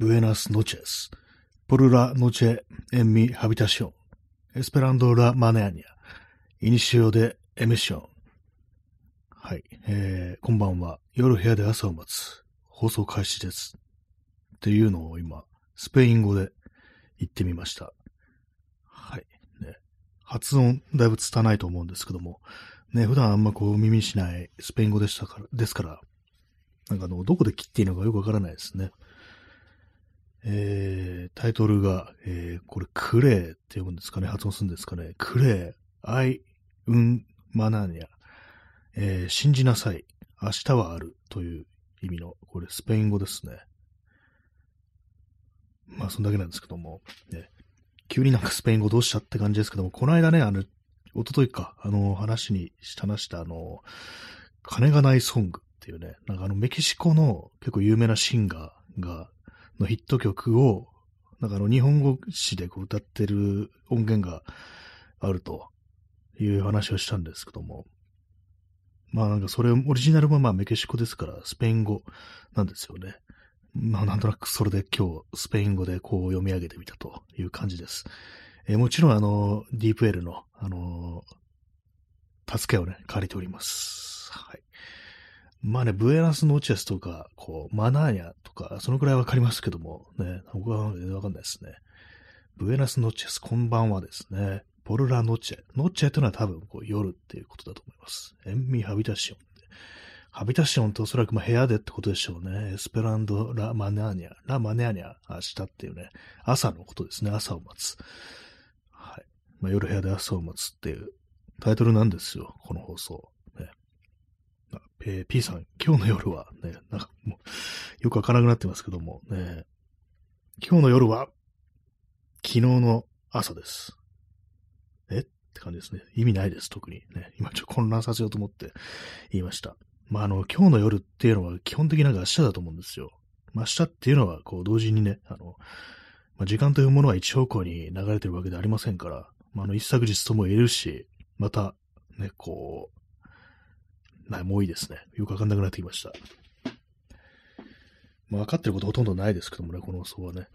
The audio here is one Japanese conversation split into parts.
ブエナスノチェス、ポルラノチェエンミハビタション、エスペランドラマネアニア、イニシオデエメション。はい、えー、こんばんは。夜部屋で朝を待つ。放送開始です。っていうのを今、スペイン語で言ってみました。はい。ね。発音だいぶ拙いと思うんですけども、ね、普段あんまこう耳しないスペイン語でしたから、ですから、なんかあの、どこで切っていいのかよくわからないですね。えー、タイトルが、えー、これ、クレーって読むんですかね？発音するんですかね？クレー、アイ、ウン、マナニャ、えー、信じなさい、明日はあるという意味の、これ、スペイン語ですね。まあ、そんだけなんですけども、ね、急になんかスペイン語どうしたって感じですけども、この間ね、あの、おとといか、あの、話にし話した、あの、金がないソングっていうね、なんかあの、メキシコの結構有名なシンガーが、のヒット曲を、なんかあの、日本語詞でこう歌ってる音源があるという話をしたんですけども、まあなんかそれ、オリジナルはまあメキシコですから、スペイン語なんですよね。まあなんとなくそれで今日、スペイン語でこう読み上げてみたという感じです。えー、もちろんあの、ディープエルの、あの、助けをね、借りております。はい。まあね、ブエナスノチェスとか、こう、マナーニャとか、そのくらいわかりますけども、ね、僕はわかんないですね。ブエナスノチェス、こんばんはですね。ポルラノチェ。ノチェというのは多分こう夜っていうことだと思います。エンミハビタシオン。ハビタシオンとおそらくまあ部屋でってことでしょうね。エスペランド・ラ・マネアニャ。ラ・マネアニャ。明日っていうね。朝のことですね。朝を待つ。はい。まあ、夜部屋で朝を待つっていうタイトルなんですよ。この放送。えー、P さん、今日の夜はね、なんかもう、よくわからなくなってますけども、ね、今日の夜は、昨日の朝です。えって感じですね。意味ないです、特に。ね、今ちょっと混乱させようと思って言いました。まあ、あの、今日の夜っていうのは基本的になんか明日だと思うんですよ。まあ、明日っていうのは、こう、同時にね、あの、まあ、時間というものは一方向に流れてるわけでありませんから、まあ、あの、一昨日とも言えるし、また、ね、こう、なもういいですね。よくわかんなくなってきました。まあ、分かってることほとんどないですけどもね、この放送はね。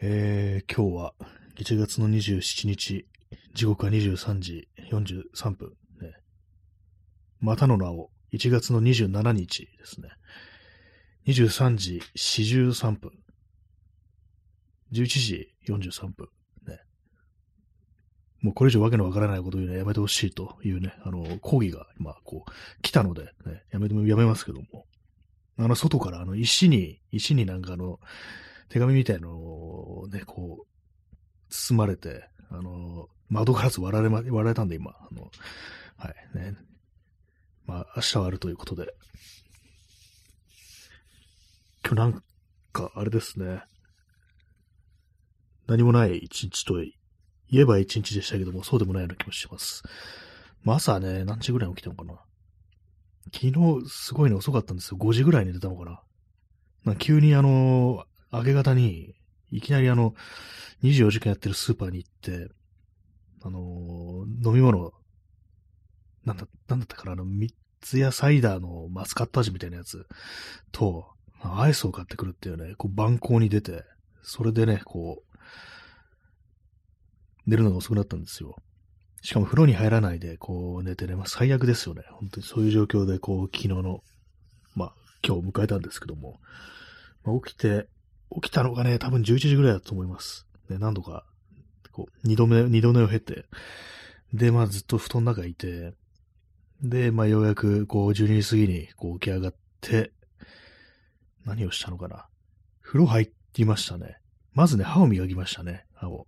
えー、今日は1月の27日、時刻は23時43分、ね。またの名を1月の27日ですね。23時43分。11時43分。もうこれ以上わけのわからないことを言うのはやめてほしいというね、あの、抗議が今、こう、来たので、ね、やめても、やめますけども。あの、外から、あの、石に、石になんかあの、手紙みたいのをね、こう、包まれて、あの、窓ガラス割られま、割られたんで今、あの、はい、ね。まあ、明日はあるということで。今日なんか、あれですね。何もない一日と言えば一日でしたけども、そうでもないような気もします。まあ、朝ね、何時ぐらい起きたのかな。昨日、すごいね、遅かったんですよ。5時ぐらいに出たのかな。な急にあの、明け方に、いきなりあの、24時間やってるスーパーに行って、あの飲み物、なんだ、なんだったかな、あの、三つやサイダーのマスカット味みたいなやつと、アイスを買ってくるっていうね、こう、番号に出て、それでね、こう、寝るのが遅くなったんですよ。しかも風呂に入らないで、こう寝てね、まあ最悪ですよね。本当にそういう状況で、こう、昨日の、まあ今日を迎えたんですけども、まあ、起きて、起きたのがね、多分11時ぐらいだと思います。ね、何度か、こう、二度目、二度寝を経て、で、まあずっと布団の中にいて、で、まあようやく、こう、12時過ぎに、こう起き上がって、何をしたのかな。風呂入っていましたね。まずね、歯を磨きましたね、歯を。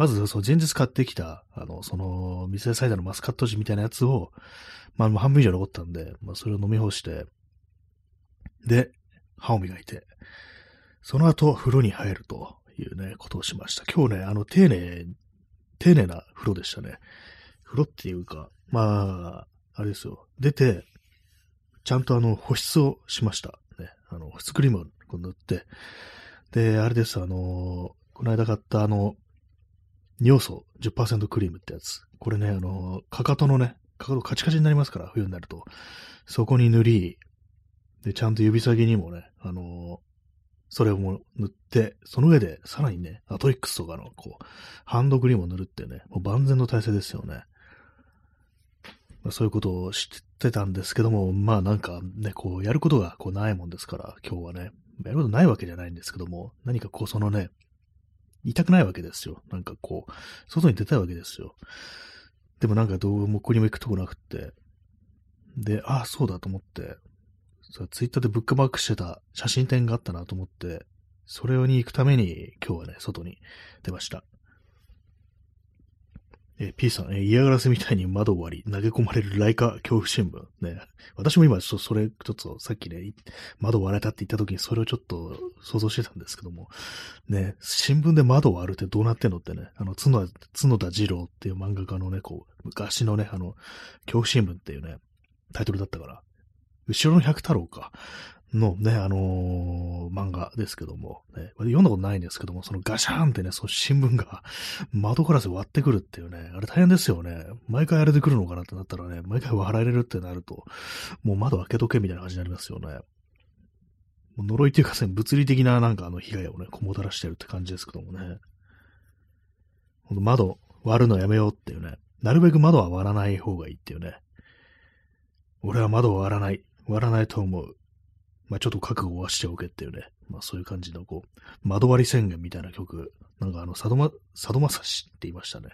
まず、そう、前日買ってきた、あの、その、店サイダーのマスカット味みたいなやつを、まあ、半分以上残ったんで、まあ、それを飲み干して、で、歯を磨いて、その後、風呂に入るというね、ことをしました。今日ね、あの、丁寧、丁寧な風呂でしたね。風呂っていうか、まあ、あれですよ。出て、ちゃんとあの、保湿をしました。ね。あの、保湿クリームを塗って、で、あれです、あの、この間買ったあの、尿素10%クリームってやつ。これね、あの、かかとのね、かかとカチカチになりますから、冬になると。そこに塗り、で、ちゃんと指先にもね、あの、それをも塗って、その上でさらにね、アトリックスとかの、こう、ハンドクリームを塗るってね、もう万全の体制ですよね。まあ、そういうことを知ってたんですけども、まあなんかね、こう、やることがこうないもんですから、今日はね、やることないわけじゃないんですけども、何かこう、そのね、いたくないわけですよ。なんかこう、外に出たいわけですよ。でもなんかどうもここにも行くとこなくって。で、ああ、そうだと思って、ツイッターでブックマークしてた写真展があったなと思って、それに行くために今日はね、外に出ました。え、P さん、え嫌がらせみたいに窓割り、投げ込まれるライカ恐怖新聞。ね。私も今、ちょっとそれ、ちょっとさっきね、窓割れたって言った時にそれをちょっと想像してたんですけども、ね、新聞で窓割るってどうなってんのってね、あの、角田、角田二郎っていう漫画家のね、こう、昔のね、あの、恐怖新聞っていうね、タイトルだったから、後ろの百太郎か、のね、あのー漫画ですけども、ね、読んだことないんですけども、そのガシャーンってね、その新聞が 窓ガラス割ってくるっていうね、あれ大変ですよね。毎回あれで来るのかなってなったらね、毎回割られるってなると、もう窓開けとけみたいな感じになりますよね。もう呪いっていうか、ね、物理的ななんかあの被害をね、こもたらしてるって感じですけどもね。窓割るのやめようっていうね。なるべく窓は割らない方がいいっていうね。俺は窓を割らない。割らないと思う。まあちょっと覚悟はしておけっていうね。まあそういう感じのこう、窓割り宣言みたいな曲。なんかあの、佐渡ま、佐渡正史って言いましたね。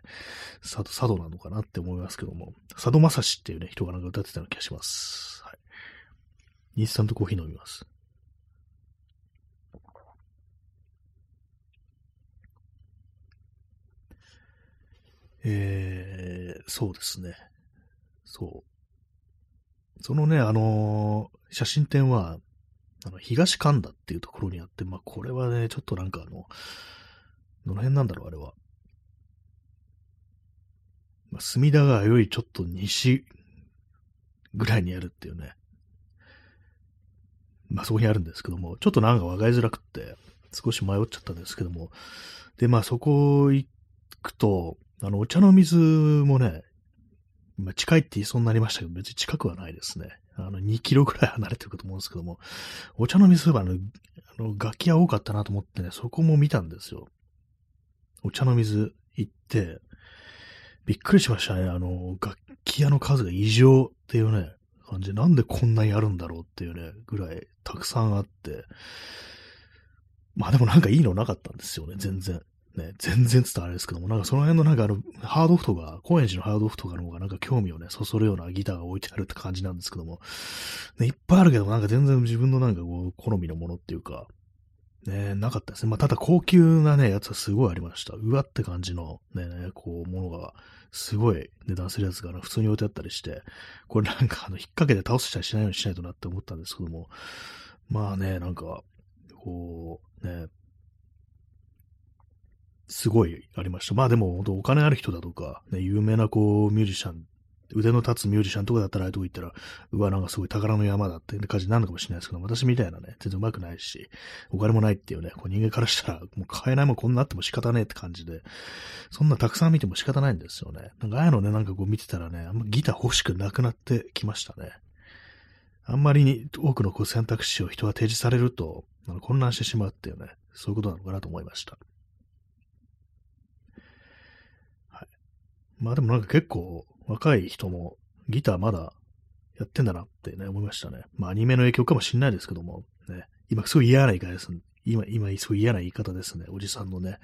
佐渡、佐渡なのかなって思いますけども。佐渡正史っていうね、人がなんか歌ってたような気がします。はい。インスタントコーヒー飲みます。えー、そうですね。そう。そのね、あのー写真展は、あの、東神田っていうところにあって、まあ、これはね、ちょっとなんかあの、どの辺なんだろう、あれは。まあ、隅田川よりちょっと西ぐらいにあるっていうね。まあ、そこにあるんですけども、ちょっとなんか分かりづらくって、少し迷っちゃったんですけども。で、まあ、そこ行くと、あの、お茶の水もね、まあ、近いって言いそうになりましたけど、別に近くはないですね。あの、2キロぐらい離れてるかと思うんですけども、お茶の水はあの、あの楽器屋多かったなと思ってね、そこも見たんですよ。お茶の水行って、びっくりしましたね。あの、楽器屋の数が異常っていうね、感じで、なんでこんなにあるんだろうっていうね、ぐらいたくさんあって、まあでもなんかいいのなかったんですよね、全然。ね、全然つったらあれですけども、なんかその辺のなんかあの、ハードオフとか、高円寺のハードオフとかの方がなんか興味をね、そそるようなギターが置いてあるって感じなんですけども、ね、いっぱいあるけど、なんか全然自分のなんかこう、好みのものっていうか、ね、なかったですね。まあ、ただ高級なね、やつはすごいありました。うわって感じのね、こう、ものが、すごい値段するやつが普通に置いてあったりして、これなんかあの、引っ掛けて倒したりしないようにしないとなって思ったんですけども、まあね、なんか、こう、ね、すごいありました。まあでも、本当お金ある人だとか、ね、有名なこう、ミュージシャン、腕の立つミュージシャンとかだったらああいうとこ行ったら、うわ、なんかすごい宝の山だって感じになるのかもしれないですけど、私みたいなね、全然上手くないし、お金もないっていうね、こう人間からしたら、もう買えないもんこんなあっても仕方ねえって感じで、そんなたくさん見ても仕方ないんですよね。なんかああいうのね、なんかこう見てたらね、あんまギター欲しくなくなってきましたね。あんまりに多くのこう選択肢を人は提示されると、混乱してしまうっていうね、そういうことなのかなと思いました。はい。まあでもなんか結構若い人もギターまだやってんだなってね、思いましたね。まあアニメの影響かもしんないですけども、ね。今すごい嫌な言い方です。今、今、すごい嫌な言い方ですね。おじさんのね。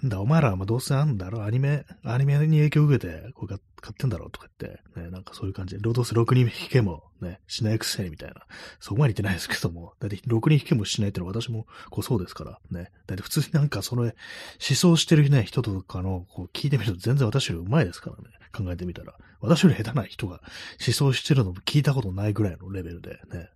なんだ、お前らはまどうせあんだろ？アニメ、アニメに影響を受けて、こう買ってんだろ？うとか言って、ね、なんかそういう感じで、ロードス6人弾けもね、しないくせにみたいな。そこまで言ってないですけども、だって6人弾けもしないってのは私もこうそうですから、ね。だって普通になんかその思想してるね、人とかのこう聞いてみると全然私より上手いですからね。考えてみたら。私より下手な人が思想してるのも聞いたことないぐらいのレベルでね。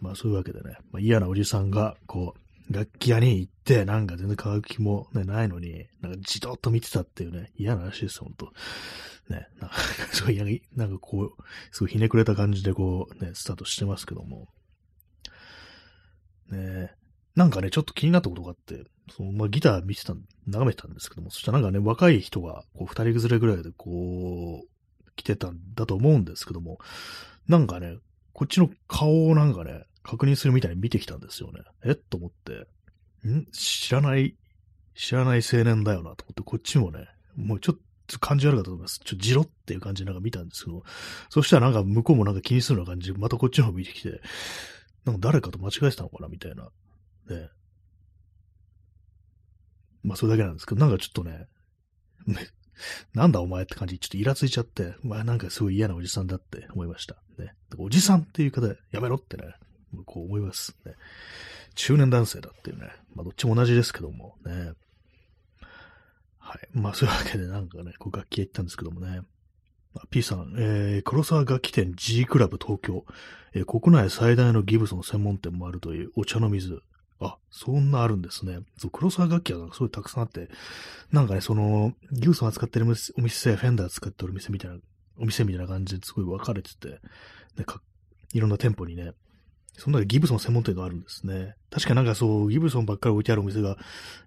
まあそういうわけでね、まあ、嫌なおじさんが、こう、楽器屋に行って、なんか全然買う気も、ね、ないのに、なんかじとっと見てたっていうね、嫌な話ですよ、ほんと。ね、なんか、すごい、なんかこう、すごいひねくれた感じでこう、ね、スタートしてますけども。ねなんかね、ちょっと気になったことがあって、そのまあ、ギター見てた、眺めてたんですけども、そしたらなんかね、若い人が、こう、二人崩れぐらいで、こう、来てたんだと思うんですけども、なんかね、こっちの顔をなんかね、確認するみたいに見てきたんですよね。え？と思って、ん？知らない、知らない青年だよなと思って、こっちもね、もうちょっと感じ悪かったと思います。ちょっとじろっていう感じでなんか見たんですけど、そしたらなんか向こうもなんか気にするような感じで、またこっちの方見てきて、なんか誰かと間違えてたのかなみたいな。ね。まあそれだけなんですけど、なんかちょっとね、なんだお前って感じ、ちょっとイラついちゃって、まあなんかすごい嫌なおじさんだって思いました。ね。おじさんっていう方やめろってね、こう思いますね。中年男性だっていうね。まあどっちも同じですけどもね。はい。まあそういうわけでなんかね、こう楽器屋行ったんですけどもね。P さん、えー、黒沢楽器店 G クラブ東京、えー、国内最大のギブソン専門店もあるというお茶の水、あ、そんなあるんですね。そう、黒沢楽器はすごいたくさんあって、なんかね、その、ギブソン扱ってるお店、フェンダー使ってるお店みたいな、お店みたいな感じですごい分かれてて、ね、いろんな店舗にね、そんなギブソン専門店があるんですね。確かなんかそう、ギブソンばっかり置いてあるお店が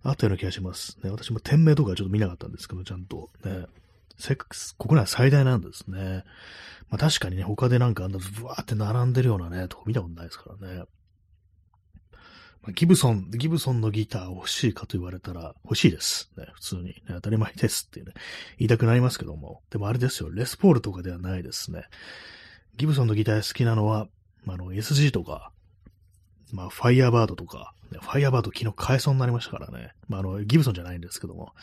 あったような気がします。ね、私も店名とかちょっと見なかったんですけど、ちゃんと。ね、セックス、国内最大なんですね。まあ確かにね、他でなんかあんなブワーって並んでるようなね、とこ見たことないですからね。まギブソン、ギブソンのギター欲しいかと言われたら欲しいです。ね、普通に、ね。当たり前ですっていう、ね、言いたくなりますけども。でもあれですよ、レスポールとかではないですね。ギブソンのギター好きなのは、あの、SG とか、まあ、ファイヤーバードとか、ファイヤーバード昨日買えそうになりましたからね。まあ、あの、ギブソンじゃないんですけども、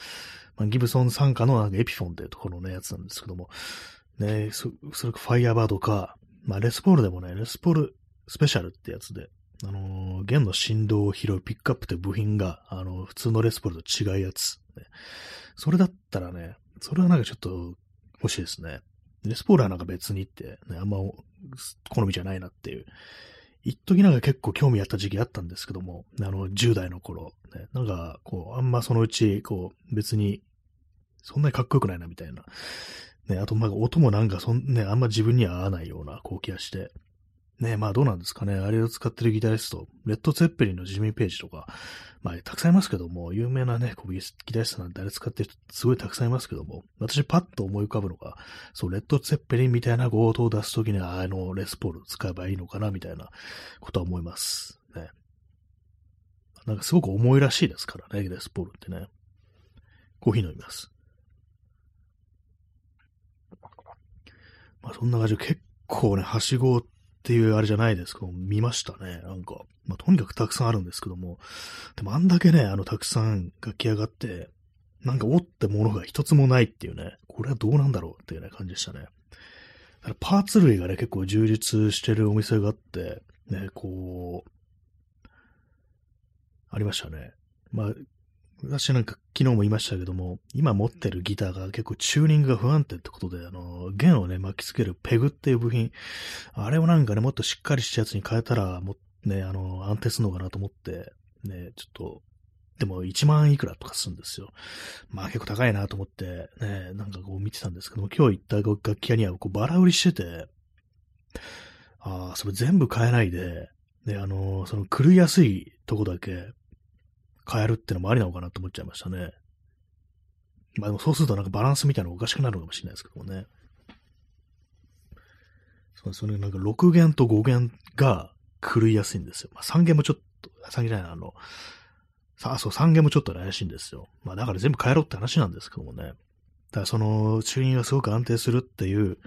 まあ、ギブソン参加のなんかエピフォンっていうところのやつなんですけども、ね、そ、それかファイヤーバードか、まあ、レスポールでもね、レスポールスペシャルってやつで、あのー、弦の振動を拾うピックアップって部品が、あの、普通のレスポールと違うやつ、ね。それだったらね、それはなんかちょっと欲しいですね。でスポーラーなんか別にって、ね、あんま好みじゃないなっていう。一時なんか結構興味あった時期あったんですけども、あの、10代の頃、ね、なんか、こう、あんまそのうち、こう、別に、そんなにかっこよくないなみたいな。ね、あと、まあ、音もなんか、そん、ね、あんま自分には合わないような、こう気がして。ねまあどうなんですかね。あれを使ってるギタリスト、レッド・ツェッペリンのジミー・ページとか、まあたくさんいますけども、有名なね、ギタリストなんてあれ使ってる人すごいたくさんいますけども、私パッと思い浮かぶのが、そう、レッド・ツェッペリンみたいな強盗を出すときには、あの、レスポール使えばいいのかな、みたいなことは思います。ね。なんかすごく重いらしいですからね、レスポールってね。コーヒー飲みます。まあそんな感じで結構ね、はしごをっていうあれじゃないですけど、見ましたね。なんか、まあ、とにかくたくさんあるんですけども、でもあんだけね、あの、たくさん書き上がって、なんかおってものが一つもないっていうね、これはどうなんだろうっていうね、感じでしたね。だからパーツ類がね、結構充実してるお店があって、ね、こう、ありましたね。まあ、私なんか昨日も言いましたけども、今持ってるギターが結構チューニングが不安定ってことで、あの、弦をね、巻きつけるペグっていう部品、あれをなんかね、もっとしっかりしたやつに変えたら、もね、あの、安定するのかなと思って、ね、ちょっと、でも1万いくらとかするんですよ。まあ結構高いなと思って、ね、なんかこう見てたんですけども、今日行った楽器屋にはこうバラ売りしてて、ああ、それ全部買えないで、ね、あの、その狂いやすいとこだけ、変えるってのもありなのかなと思っちゃいましたね。まあでもそうするとなんかバランスみたいなのおかしくなるのかもしれないですけどもね。そうですね。なんか6弦と5弦が狂いやすいんですよ。まあ3弦もちょっと、3弦じゃない、あの、さあ、そう、3弦もちょっと怪しいんですよ。まあだから全部変えろって話なんですけどもね。ただその、チューニングがすごく安定するっていう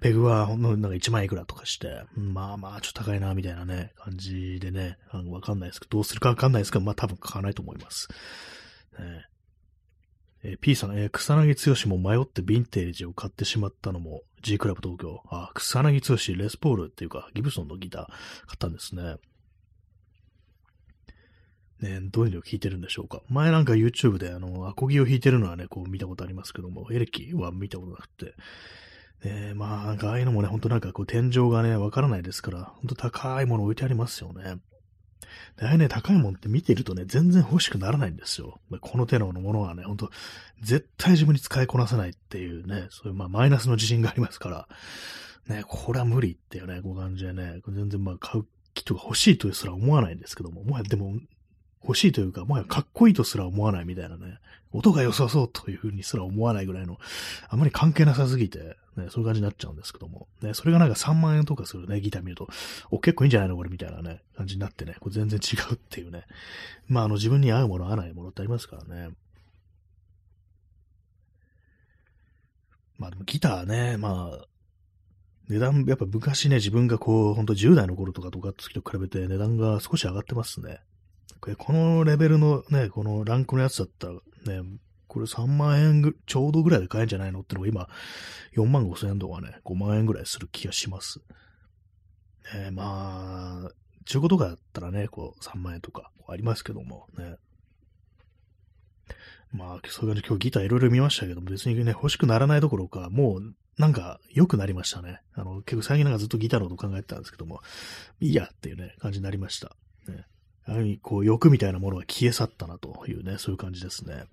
ペグはほんのなんか1万いくらとかして、まあまあちょっと高いな、みたいなね、感じでね、あのわかんないですけど、どうするかわかんないですけど、まあ多分買わないと思います。ねえー、P さん、えー、草薙剛も迷ってヴィンテージを買ってしまったのも G クラブ東京。あ、草薙剛、レスポールっていうか、ギブソンのギター買ったんですね。ね、どういうのを弾いてるんでしょうか。前なんか YouTube であの、アコギを弾いてるのはね、こう見たことありますけども、エレキは見たことなくて、ねまあ、なんかああいうのもね、ほんとなんかこう天井がね、わからないですから、ほんと高いもの置いてありますよね。でああいうね、高いもんって見てるとね、全然欲しくならないんですよ。この手のものはね、ほんと、絶対自分に使いこなせないっていうね、そういうまあマイナスの自信がありますから、ね、これは無理っていうね、こう感じでね、全然まあ買う気とか欲しいとすら思わないんですけども、もはやでも、欲しいというか、もはやかっこいいとすら思わないみたいなね、音が良さそうというふうにすら思わないぐらいの、あまり関係なさすぎて、ね、そういう感じになっちゃうんですけども、ね、それがなんか3万円とかするね、ギター見ると、お、結構いいんじゃないの？これみたいなね、感じになってね、これ全然違うっていうね。まあ、あの、自分に合うもの、合わないものってありますからね。まあでもギターね、まあ、値段、やっぱ昔ね、自分がこう、ほんと10代の頃とかとかって時と比べて値段が少し上がってますね。このレベルのね、このランクのやつだったらね、これ3万円ちょうどぐらいで買えるんじゃないのってのが今、4万5千円とかね、5万円ぐらいする気がします。ね、まあ、中古とかだったらね、こう3万円とかありますけどもね。まあ、そういう感じ今日ギターいろいろ見ましたけども、別にね、欲しくならないどころか、もう、なんか、良くなりましたね。あの、結構最近なんかずっとギターのこと考えてたんですけども、いいやっていうね、感じになりました。やはり、こう、欲みたいなものが消え去ったなというね、そういう感じですね。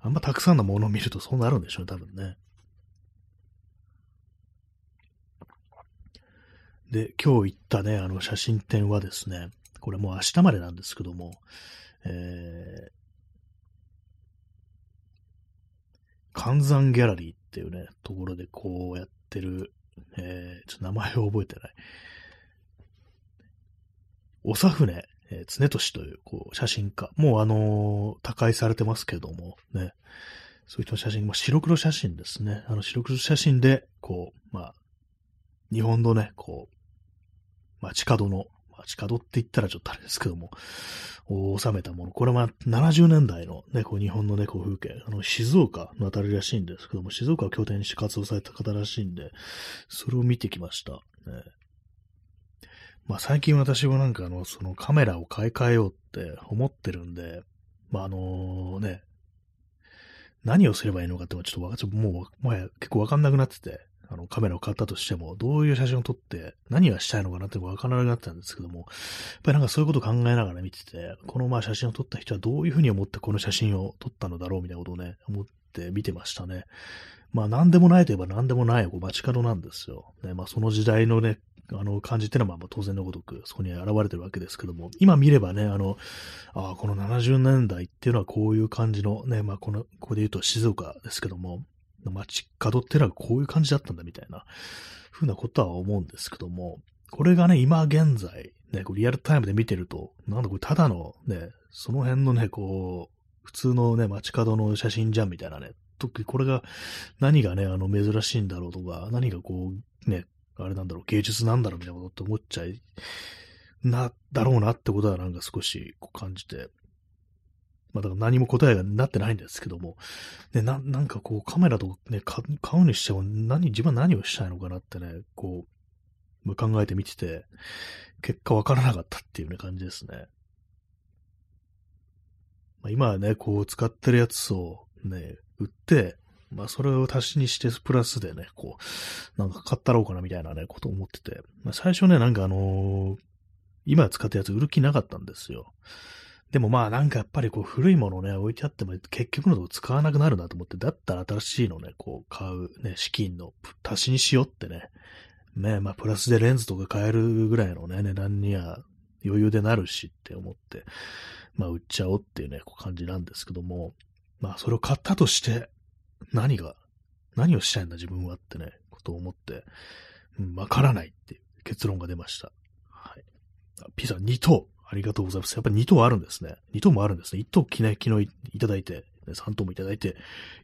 あんまたくさんのものを見るとそうなるんでしょうね、多分ね。で、今日行ったね、あの写真展はですね、これもう明日までなんですけども、えー、関山ギャラリーっていうね、ところでこうやってる、えー、ちょっと名前を覚えてない。長船、えー、常俊という、こう、写真家。もうあのー、他界されてますけども、ね。そういった写真、まあ、白黒写真ですね。あの、白黒写真で、こう、まあ、日本のね、こう、街角の、街角って言ったらちょっとあれですけども、収めたもの。これは70年代のね、こう日本のね、こう風景。あの、静岡のあたりらしいんですけども、静岡を拠点にして活動された方らしいんで、それを見てきました。ね、まあ最近私はなんかあの、そのカメラを買い替えようって思ってるんで、まああのね、何をすればいいのかってちょっとわか、もう、もはや結構わかんなくなってて、あの、カメラを買ったとしても、どういう写真を撮って、何がしたいのかなってわからなくなったんですけども、やっぱりなんかそういうことを考えながら見てて、このまあ写真を撮った人はどういうふうに思ってこの写真を撮ったのだろうみたいなことをね、思って見てましたね。まあ何でもないといえば何でもない街角なんですよ。ね、まあその時代のね、あの感じっていうのはまあ当然のごとくそこに現れてるわけですけども、今見ればね、あの、ああこの70年代っていうのはこういう感じのね、まあこの、ここで言うと静岡ですけども、街角ってのはこういう感じだったんだみたいな、ふうなことは思うんですけども、これがね、今現在、ね、こうリアルタイムで見てると、なんだこれただのね、その辺のね、こう、普通のね、街角の写真じゃんみたいなね、特にこれが何がね、あの珍しいんだろうとか、何がこう、ね、あれなんだろう、芸術なんだろうみたいなことって思っちゃい、な、だろうなってことはなんか少しこう感じて、まあ、だから何も答えがなってないんですけども、ね、な、なんかこうカメラとね、買うにしても何、自分は何をしたいのかなってね、こう、考えてみてて、結果わからなかったっていうね、感じですね。まあ、今はね、こう使ってるやつをね、売って、まあ、それを足しにして、プラスでね、こう、なんか買ったろうかなみたいなね、ことを思ってて、まあ、最初ね、なんかあのー、今使ったやつ売る気なかったんですよ。でもまあなんかやっぱりこう古いものね、置いてあっても結局のとこ使わなくなるなと思って、だったら新しいのね、こう買うね、資金の足しにしようってね。ね、まあプラスでレンズとか買えるぐらいのね、値段には余裕でなるしって思って、まあ売っちゃおうっていうね、こう感じなんですけども、まあそれを買ったとして、何が、何をしたいんだ自分はってね、ことを思って、うん、わからないっていう結論が出ました。はい。ピザ2等。ありがとうございます。やっぱり2等あるんですね。2等もあるんですね。1等昨日いただいて、3等もいただいて、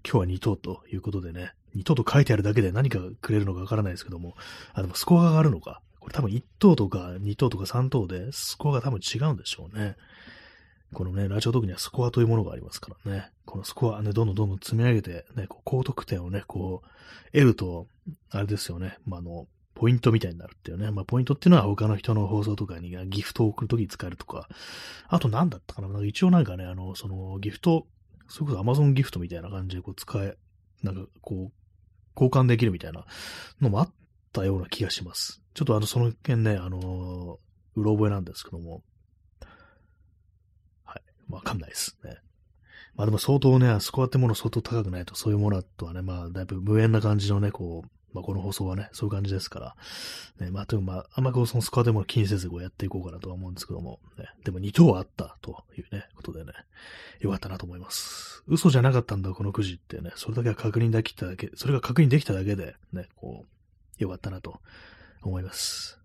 今日は2等ということでね、2等と書いてあるだけで何かくれるのかわからないですけども、あ、でもスコアが上がるのか。これ多分1等とか2等とか3等でスコアが多分違うんでしょうね。このね、ラジオ特にはスコアというものがありますからね。このスコアね、どんどんどんどん積み上げて、ね、こう高得点をね、こう、得ると、あれですよね。まあ、あの、ポイントみたいになるっていうね。まあ、ポイントっていうのは他の人の放送とかにギフトを送るときに使えるとか。あと何だったかな一応なんかね、あの、そのギフト、それこそ Amazon ギフトみたいな感じでこう使え、なんかこう、交換できるみたいなのもあったような気がします。ちょっとあの、その件ね、あの、うろ覚えなんですけども。わかんないですね。まあでも相当ね、スコアってもの相当高くないと、そういうものとはね、まあだいぶ無縁な感じのね、こう、まあ、この放送はね、そういう感じですから。ね、まあ、というまあ、あんまこう、そのスコアでも気にせずこうやっていこうかなとは思うんですけども、ね、でも2等あったというね、ことでね、よかったなと思います。嘘じゃなかったんだ、このくじってね、それだけは確認できただけ、それが確認できただけで、ね、こう、よかったなと思います。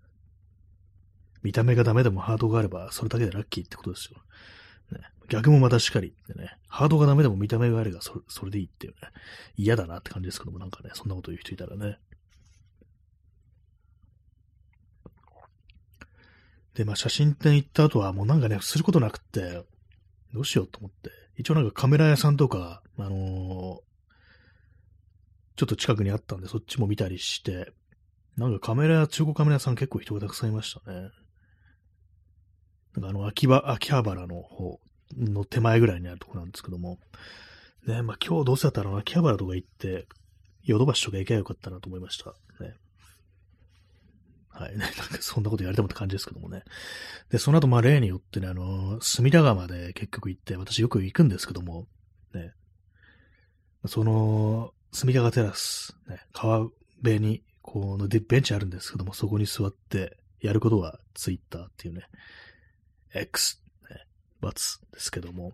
見た目がダメでもハードがあれば、それだけでラッキーってことですよ。逆もまたしかりってね、ハードがダメでも見た目があればそそれでいいっていうね、嫌だなって感じですけども、なんかね、そんなこと言う人いたらね。で、まあ写真展行った後はもうなんかね、することなくって、どうしようと思って、一応なんかカメラ屋さんとか、あのー、ちょっと近くにあったんで、そっちも見たりして、なんかカメラ、中古カメラ屋さん結構人がたくさんいましたね。なんかあの、秋葉、秋葉原の方。の手前ぐらいにあるとこなんですけども、ね、まあ今日どうせだったら秋葉原とか行って、ヨドバシとか行けばよかったなと思いました。ね。はいね。なんかそんなこと言われてもって感じですけどもね。で、その後、まあ例によってね、あの、隅田川まで結局行って、私よく行くんですけども、ね。その、隅田川テラス、ね、川辺に、この、ベンチあるんですけども、そこに座ってやることがツイッターっていうね、X、ね、バツですけども、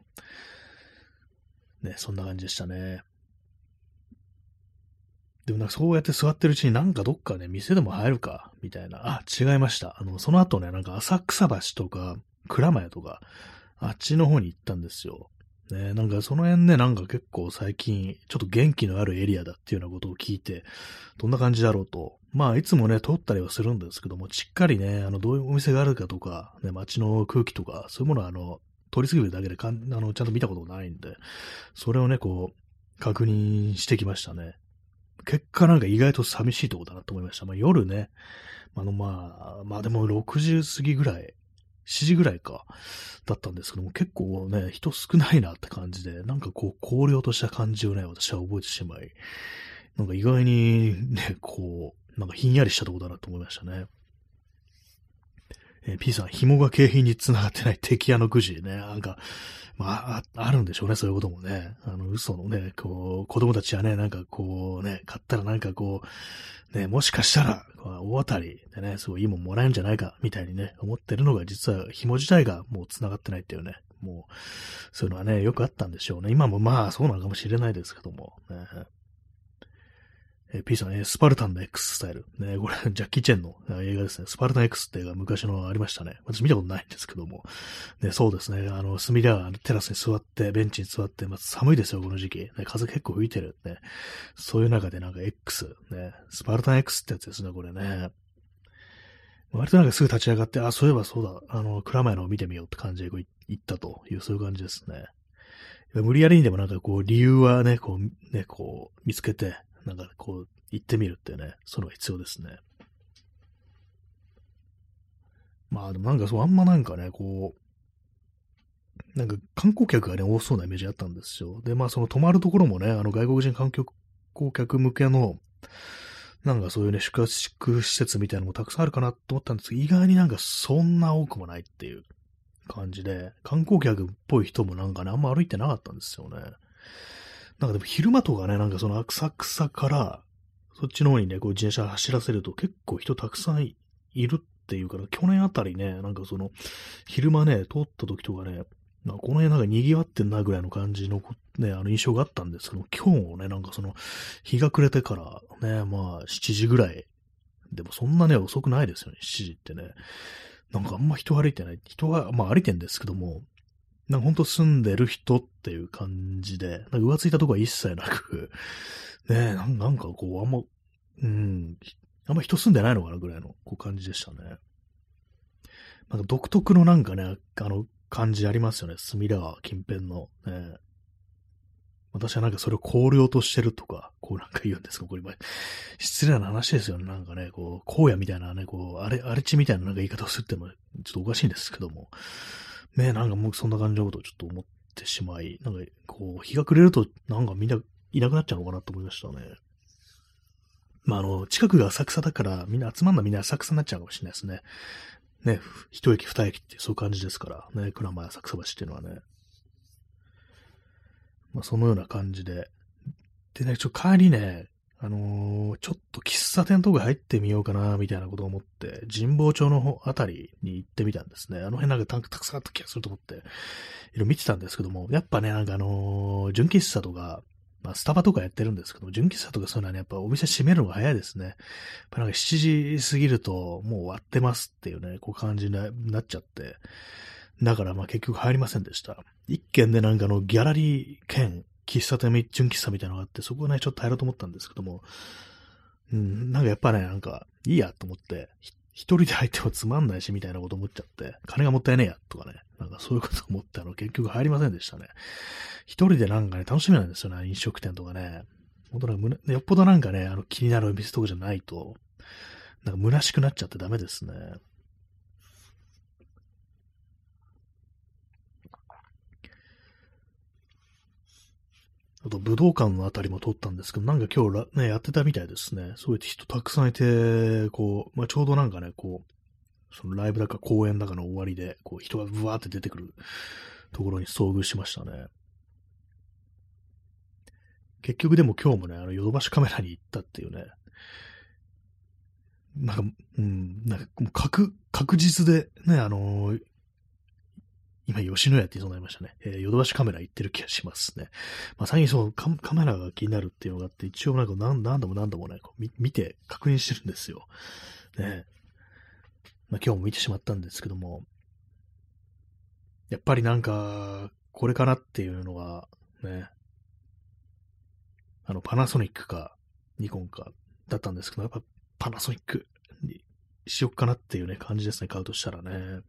ね、そんな感じでしたね。でもなんかそうやって座ってるうちになんかどっかね、店でも入るか、みたいな。あ、違いました。あの、その後ね、なんか浅草橋とか、蔵前とか、あっちの方に行ったんですよ。ね、なんかその辺ね、なんか結構最近、ちょっと元気のあるエリアだっていうようなことを聞いて、どんな感じだろうと。まあ、いつもね、通ったりはするんですけども、しっかりね、あの、どういうお店があるかとか、ね、街の空気とか、そういうものは、あの、通り過ぎるだけでかん、あの、ちゃんと見たことないんで、それをね、こう、確認してきましたね。結果なんか意外と寂しいとこだなと思いました。まあ夜ね、あのまあ、まあでも6時過ぎぐらい、7時ぐらいか、だったんですけども、結構ね、人少ないなって感じで、なんかこう、荒涼とした感じをね、私は覚えてしまい、なんか意外にね、こう、なんかひんやりしたとこだなと思いましたね。えー、P さん、紐が景品に繋がってない敵屋のくじね。なんか、まあ、あ、るんでしょうね、そういうこともね。あの、嘘のね、こう、子供たちはね、なんかこうね、買ったらなんかこう、ね、もしかしたら、大当たりでね、すごいいいもんもらえるんじゃないか、みたいにね、思ってるのが、実は紐自体がもう繋がってないっていうね、もう、そういうのはね、よくあったんでしょうね。今もまあ、そうなのかもしれないですけども、ね、えー、P さん、え、スパルタンの X スタイル。ね、これ、ジャッキー・チェンの映画ですね。スパルタン X って映画昔のありましたね。私見たことないんですけども。ね、そうですね。あの、隅田川テラスに座って、ベンチに座って、まあ、寒いですよ、この時期。ね、風結構吹いてる。ね。そういう中でなんか X、ね、スパルタン X ってやつですね、これね。割となんかすぐ立ち上がって、あ、そういえばそうだ、あの、蔵前のを見てみようって感じでこう行ったという、そういう感じですね。無理やりにでもなんかこう、理由はね、こう、ね、こう、見つけて、なんかこう、行ってみるってね、その必要ですね。まあでもなんかそう、あんまなんかね、こう、なんか観光客がね、多そうなイメージあったんですよ。で、まあその泊まるところもね、あの外国人観光客向けの、なんかそういうね、宿泊施設みたいなのもたくさんあるかなと思ったんですけど、意外になんかそんな多くもないっていう感じで、観光客っぽい人もなんかね、あんま歩いてなかったんですよね。なんかでも昼間とかね、なんかその浅草からそっちの方にね、こう自転車走らせると結構人たくさんいるっていうから、去年あたりね、なんかその、昼間ね、通った時とかね、なんかこの辺なんか賑わってんなぐらいの感じのね、あの印象があったんですけど、今日もね、なんかその、日が暮れてからね、まあ、7時ぐらい。でもそんなね、遅くないですよね、7時ってね。なんかあんま人歩いてない。人は、まあ歩いてんですけども、なんかほんと住んでる人っていう感じで、なんか浮ついたとこは一切なく、ねえ、なんかこう、あんま、うん、あんま人住んでないのかなぐらいのこう感じでしたね。なんか独特のなんかね、あの感じありますよね。隅田川近辺の、ね。私はなんかそれを荒涼としてるとか、こうなんか言うんですかこれ、失礼な話ですよね。なんかね、こう、荒野みたいなね、こう、荒れ、荒れ地みたいななんか言い方をするっても、ちょっとおかしいんですけども。ね、なんかもうそんな感じのことをちょっと思ってしまい、なんか、こう、日が暮れると、なんかみんないなくなっちゃうのかなと思いましたね。まあ、あの、近くが浅草だから、みんな集まんのみんな浅草になっちゃうかもしれないですね。ね、一駅二駅ってそういう感じですから、ね、蔵前浅草橋っていうのはね。まあ、そのような感じで。でね、ちょ、帰りね、あのー、ちょっと喫茶店とか入ってみようかな、みたいなことを思って、神保町の方あたりに行ってみたんですね。あの辺なんかたたくさんあった気がすると思って、いろいろ見てたんですけども、やっぱね、なんかあのー、純喫茶とか、まあ、スタバとかやってるんですけども、純喫茶とかそういうのはね、やっぱお店閉めるのが早いですね。やっぱなんか7時過ぎるともう終わってますっていうね、こう感じになっちゃって、だからまあ結局入りませんでした。一軒でなんかのギャラリー兼喫茶店、純喫茶みたいなのがあって、そこをね、ちょっと入ろうと思ったんですけども、うん、なんかやっぱね、なんか、いいやと思って、一人で入ってもつまんないし、みたいなこと思っちゃって、金がもったいねえや、とかね、なんかそういうこと思ってあの、結局入りませんでしたね。一人でなんかね、楽しみないんですよね、飲食店とかね。本当なんか、よっぽどなんかね、あの、気になるお店とかじゃないと、なんか虚しくなっちゃってダメですね。あと武道館のあたりも通ったんですけど、なんか今日ね、やってたみたいですね。そうやって人たくさんいて、こう、まあ、ちょうどなんかね、こう、そのライブだか公演だかの終わりで、こう人がブワーって出てくるところに遭遇しましたね。結局でも今日もね、あの、ヨドバシカメラに行ったっていうね、なんか、うん、なんか、もう確、確実でね、あのー、今、吉野家って言いそうになりましたね。えー、ヨドバシカメラ行ってる気がしますね。まあ、最近そうカ、カメラが気になるっていうのがあって、一応なんか何何度も何度もね、こう見て確認してるんですよ。ね。まあ、今日も見てしまったんですけども、やっぱりなんか、これかなっていうのは、ね、あの、パナソニックか、ニコンか、だったんですけど、やっぱパナソニックにしよっかなっていうね、感じですね、買うとしたらね。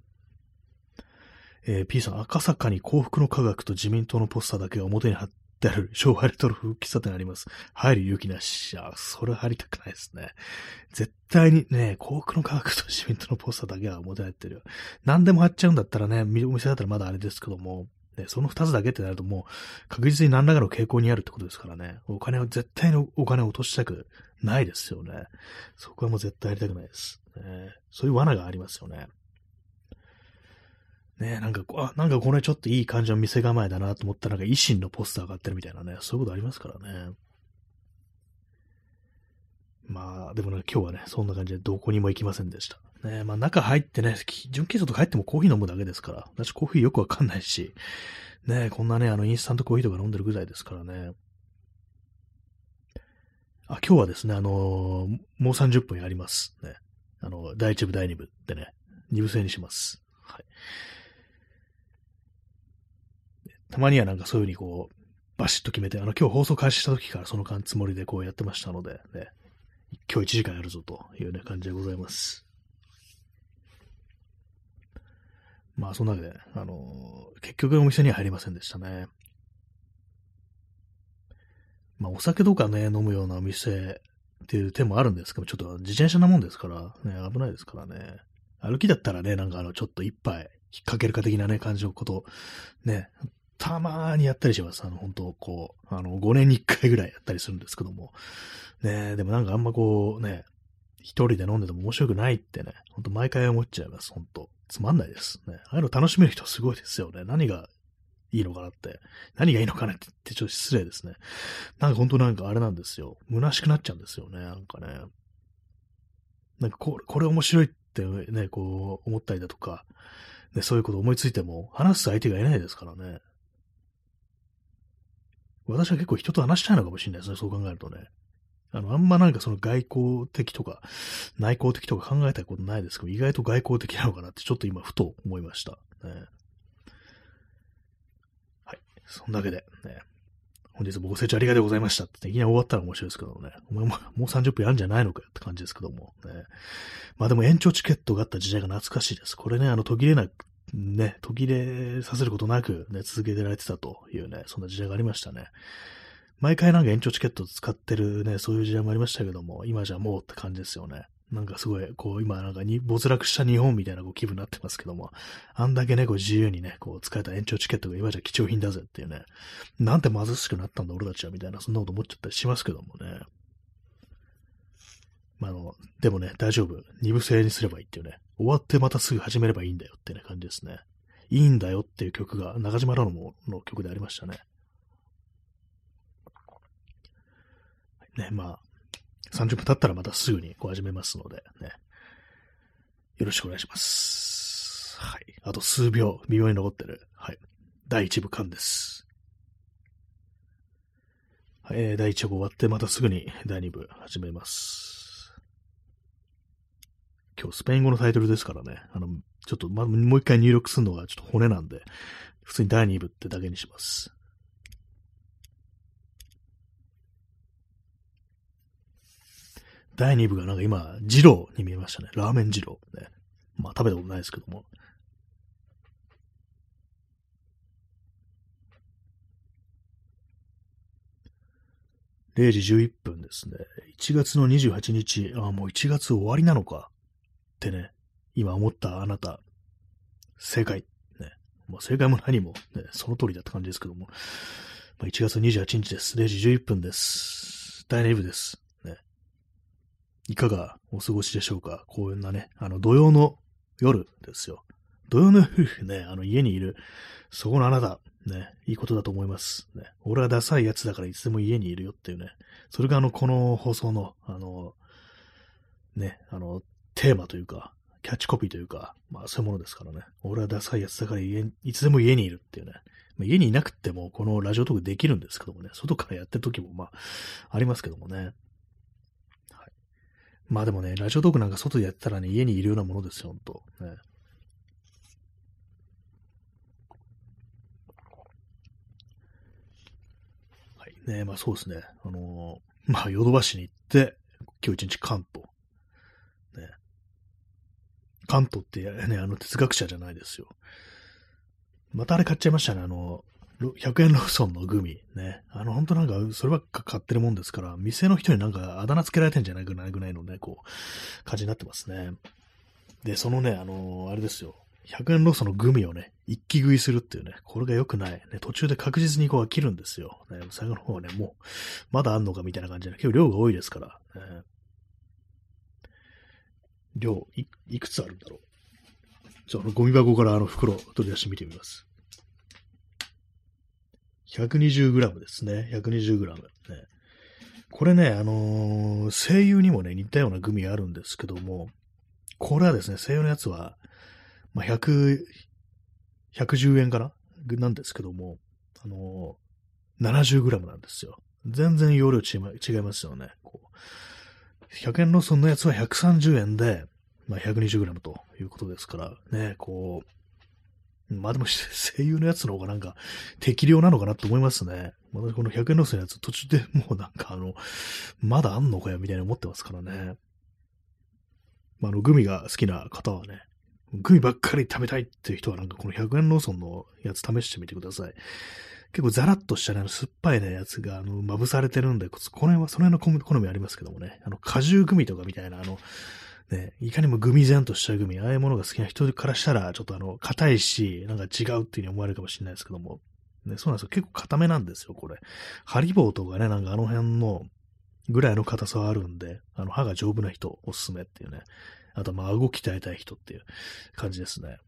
えー、P さん、赤坂に幸福の科学と自民党のポスターだけが表に貼ってある昭和レトロ風喫茶店あります。入る勇気なし。あ、それ入りたくないですね。絶対にね、幸福の科学と自民党のポスターだけが表に貼ってる。何でも貼っちゃうんだったらね、お店だったらまだあれですけども、ね、その二つだけってなるともう確実に何らかの傾向にあるってことですからね。お金を、絶対にお金を落としたくないですよね。そこはもう絶対やりたくないです。ね、そういう罠がありますよね。ねなんか、あ、なんかこれちょっといい感じの店構えだなと思ったら、なんか維新のポスターがあってるみたいなね、そういうことありますからね。まあ、でもね、今日はね、そんな感じでどこにも行きませんでした。ねまあ中入ってね、準決勝とか入ってもコーヒー飲むだけですから、私コーヒーよくわかんないし、ねこんなね、あの、インスタントコーヒーとか飲んでるぐらいですからね。あ、今日はですね、あのー、もう30分やります。ね。あの、第1部、第2部ってね、2部制にします。はい。たまにはなんかそういうふうにこう、バシッと決めて、あの、今日放送開始した時からその間つもりでこうやってましたので、ね、今日1時間やるぞというね、感じでございます。まあ、そんなわけで、あのー、結局お店には入りませんでしたね。まあ、お酒とかね、飲むようなお店っていう手もあるんですけど、ちょっと自転車なもんですから、ね、危ないですからね。歩きだったらね、なんかあの、ちょっと一杯引っ掛けるか的なね、感じのこと、ね、たまーにやったりします。あの、本当こう、あの、5年に1回ぐらいやったりするんですけども。ねでもなんかあんまこう、ね、一人で飲んでても面白くないってね、ほんと毎回思っちゃいます、ほんと。つまんないですね。ああいうの楽しめる人すごいですよね。何がいいのかなって。何がいいのかなってってちょっと失礼ですね。なんかほんとなんかあれなんですよ。虚しくなっちゃうんですよね。なんかね。なんかこれ、これ面白いってね、こう思ったりだとか、ね、そういうこと思いついても話す相手がいないですからね。私は結構人と話したいのかもしれないですね、そう考えるとね。あの、あんまなんかその外交的とか、内向的とか考えたことないですけど、意外と外交的なのかなってちょっと今ふと思いました。ね、はい。そんだけで、ね。本日もご清聴ありがとうございましたって、いきなり終わったら面白いですけどね。お前ももう30分やるんじゃないのかよって感じですけども。ね。まあでも延長チケットがあった時代が懐かしいです。これね、あの途切れなくね、途切れさせることなくね、続けてられてたというね、そんな時代がありましたね。毎回なんか延長チケット使ってるね、そういう時代もありましたけども、今じゃもうって感じですよね。なんかすごい、こう、今なんかに没落した日本みたいなこう気分になってますけども、あんだけね、こう自由にね、こう使えた延長チケットが今じゃ貴重品だぜっていうね、なんて貧しくなったんだ俺たちはみたいな、そんなこと思っちゃったりしますけどもね。あ、の、でもね、大丈夫。二部制にすればいいっていうね。終わってまたすぐ始めればいいんだよってね、感じですね。いいんだよっていう曲が中島ラノモの曲でありましたね。ね、まあ、30分経ったらまたすぐにこう始めますので、ね。よろしくお願いします。はい。あと数秒、微妙に残ってる。はい。第1部間です。はい、え、第1部終わって、またすぐに第2部始めます。今日スペイン語のタイトルですからね。あの、ちょっと、ま、もう一回入力するのがちょっと骨なんで、普通に第2部ってだけにします。第2部がなんか今、二郎に見えましたね。ラーメン二郎。ね。まあ食べたことないですけども。0時11分ですね。1月の28日、ああ、もう1月終わりなのか。ってね、今思ったあなた、正解。ね。まあ、正解も何も、ね、その通りだった感じですけども。まあ、1月28日です。0時11分です。第2部です。ね。いかがお過ごしでしょうか？こういうなね、あの、土曜の夜ですよ。土曜の夜ね、あの、家にいる、そこのあなた、ね、いいことだと思います。ね。俺はダサいやつだからいつでも家にいるよっていうね。それがあの、この放送の、あの、ね、あの、テーマというか、キャッチコピーというか、まあそういうものですからね。俺はダサいやつだから家いつでも家にいるっていうね。まあ、家にいなくてもこのラジオトークできるんですけどもね。外からやってる時もまあありますけどもね。はい。まあでもね、ラジオトークなんか外でやってたらね、家にいるようなものですよ、ほんと。ね。はいね、まあそうですね。あのー、まあヨドバシに行って、今日一日関東。ね。関東ってね、あの哲学者じゃないですよ。またあれ買っちゃいましたね、あの、100円ローソンのグミ。ね。あの、ほんとなんか、そればっか買ってるもんですから、店の人になんかあだ名つけられてんじゃないかなぐらいのね、こう、感じになってますね。で、そのね、あのあれですよ。100円ローソンのグミをね、一気食いするっていうね、これが良くない。ね、途中で確実にこう飽きるんですよ。ね、最後の方はね、もう、まだあんのかみたいな感じで、結構量が多いですから。ね、量い、いくつあるんだろう。じゃあ、ゴミ箱からあの袋取り出してみてみます。120g ですね。120g。ね。これね、あのー、声優にもね、似たようなグミあるんですけども、これはですね、声優のやつは、まあ、100、110円かな？なんですけども、あのー、70g なんですよ。全然容量違いますよね。こう100円ローソンのやつは130円で、まあ、120g ということですから、ね、こう、まあでも 声優のやつの方がなんか適量なのかなと思いますね。私この100円ローソンのやつ途中でもうなんかあの、まだあんのかよみたいに思ってますからね。まあ、あの、グミが好きな方はね、グミばっかり食べたいっていう人はなんかこの100円ローソンのやつ試してみてください。結構ザラッとしたね、あの酸っぱいね、やつが、あの、まぶされてるんで、この辺は、その辺の好みありますけどもね、あの、果汁グミとかみたいな、あの、ね、いかにもグミ然としたグミ、ああいうものが好きな人からしたら、ちょっとあの、硬いし、なんか違うっていう風に思われるかもしれないですけども、ね、そうなんですよ。結構硬めなんですよ、これ。ハリボーとかね、なんかあの辺の、ぐらいの硬さはあるんで、あの、歯が丈夫な人、おすすめっていうね。あと、まあ、顎鍛えたい人っていう感じですね。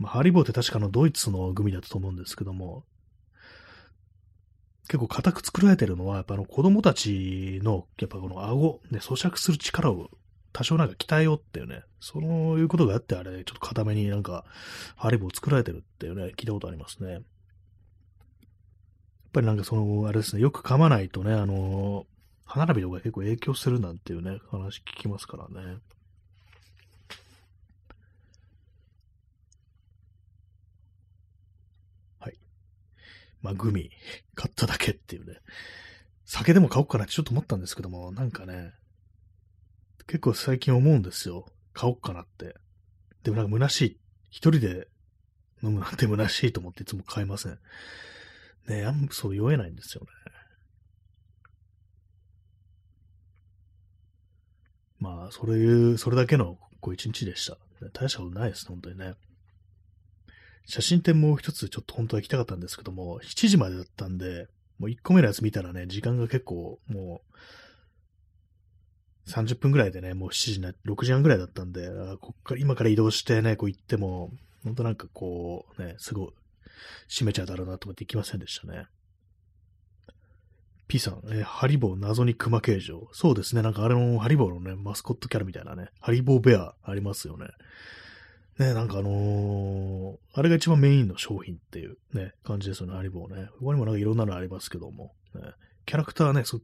まあ、ハリボーって確かのドイツのグミだったと思うんですけども、結構硬く作られてるのは、やっぱあの子供たちの、やっぱこの顎、ね、咀嚼する力を多少なんか鍛えようっていうね、そういうことがあってあれ、ちょっと硬めになんか、ハリボー作られてるっていうね、聞いたことありますね。やっぱりなんかその、あれですね、よく噛まないとね、あの、歯並びとか結構影響するなんていうね、話聞きますからね。まあ、グミ、買っただけっていうね。酒でも買おうかなってちょっと思ったんですけども、なんかね、結構最近思うんですよ。買おうかなって。でもなんか虚しい。一人で飲むなんて虚しいと思っていつも買いません。ねあんまそう酔えないんですよね。まあ、それいう、それだけのこう一日でした。大したことないです、本当にね。写真展もう一つちょっと本当は行きたかったんですけども、7時までだったんで、もう1個目のやつ見たらね、時間が結構もう30分ぐらいでね、もう7時な、6時半ぐらいだったんで、あこっから今から移動してね、こう行っても、本当なんかこう、ね、すごい、閉めちゃうだろうなと思って行きませんでしたね。P さん、えー、ハリボー謎に熊形状。そうですね。なんかあれのハリボーのね、マスコットキャラみたいなね、ハリボーベアありますよね。ね、なんかあのー、あれが一番メインの商品っていうね、感じですよね、ハリボーね。他にもなんかいろんなのありますけども、ね、キャラクターね、そ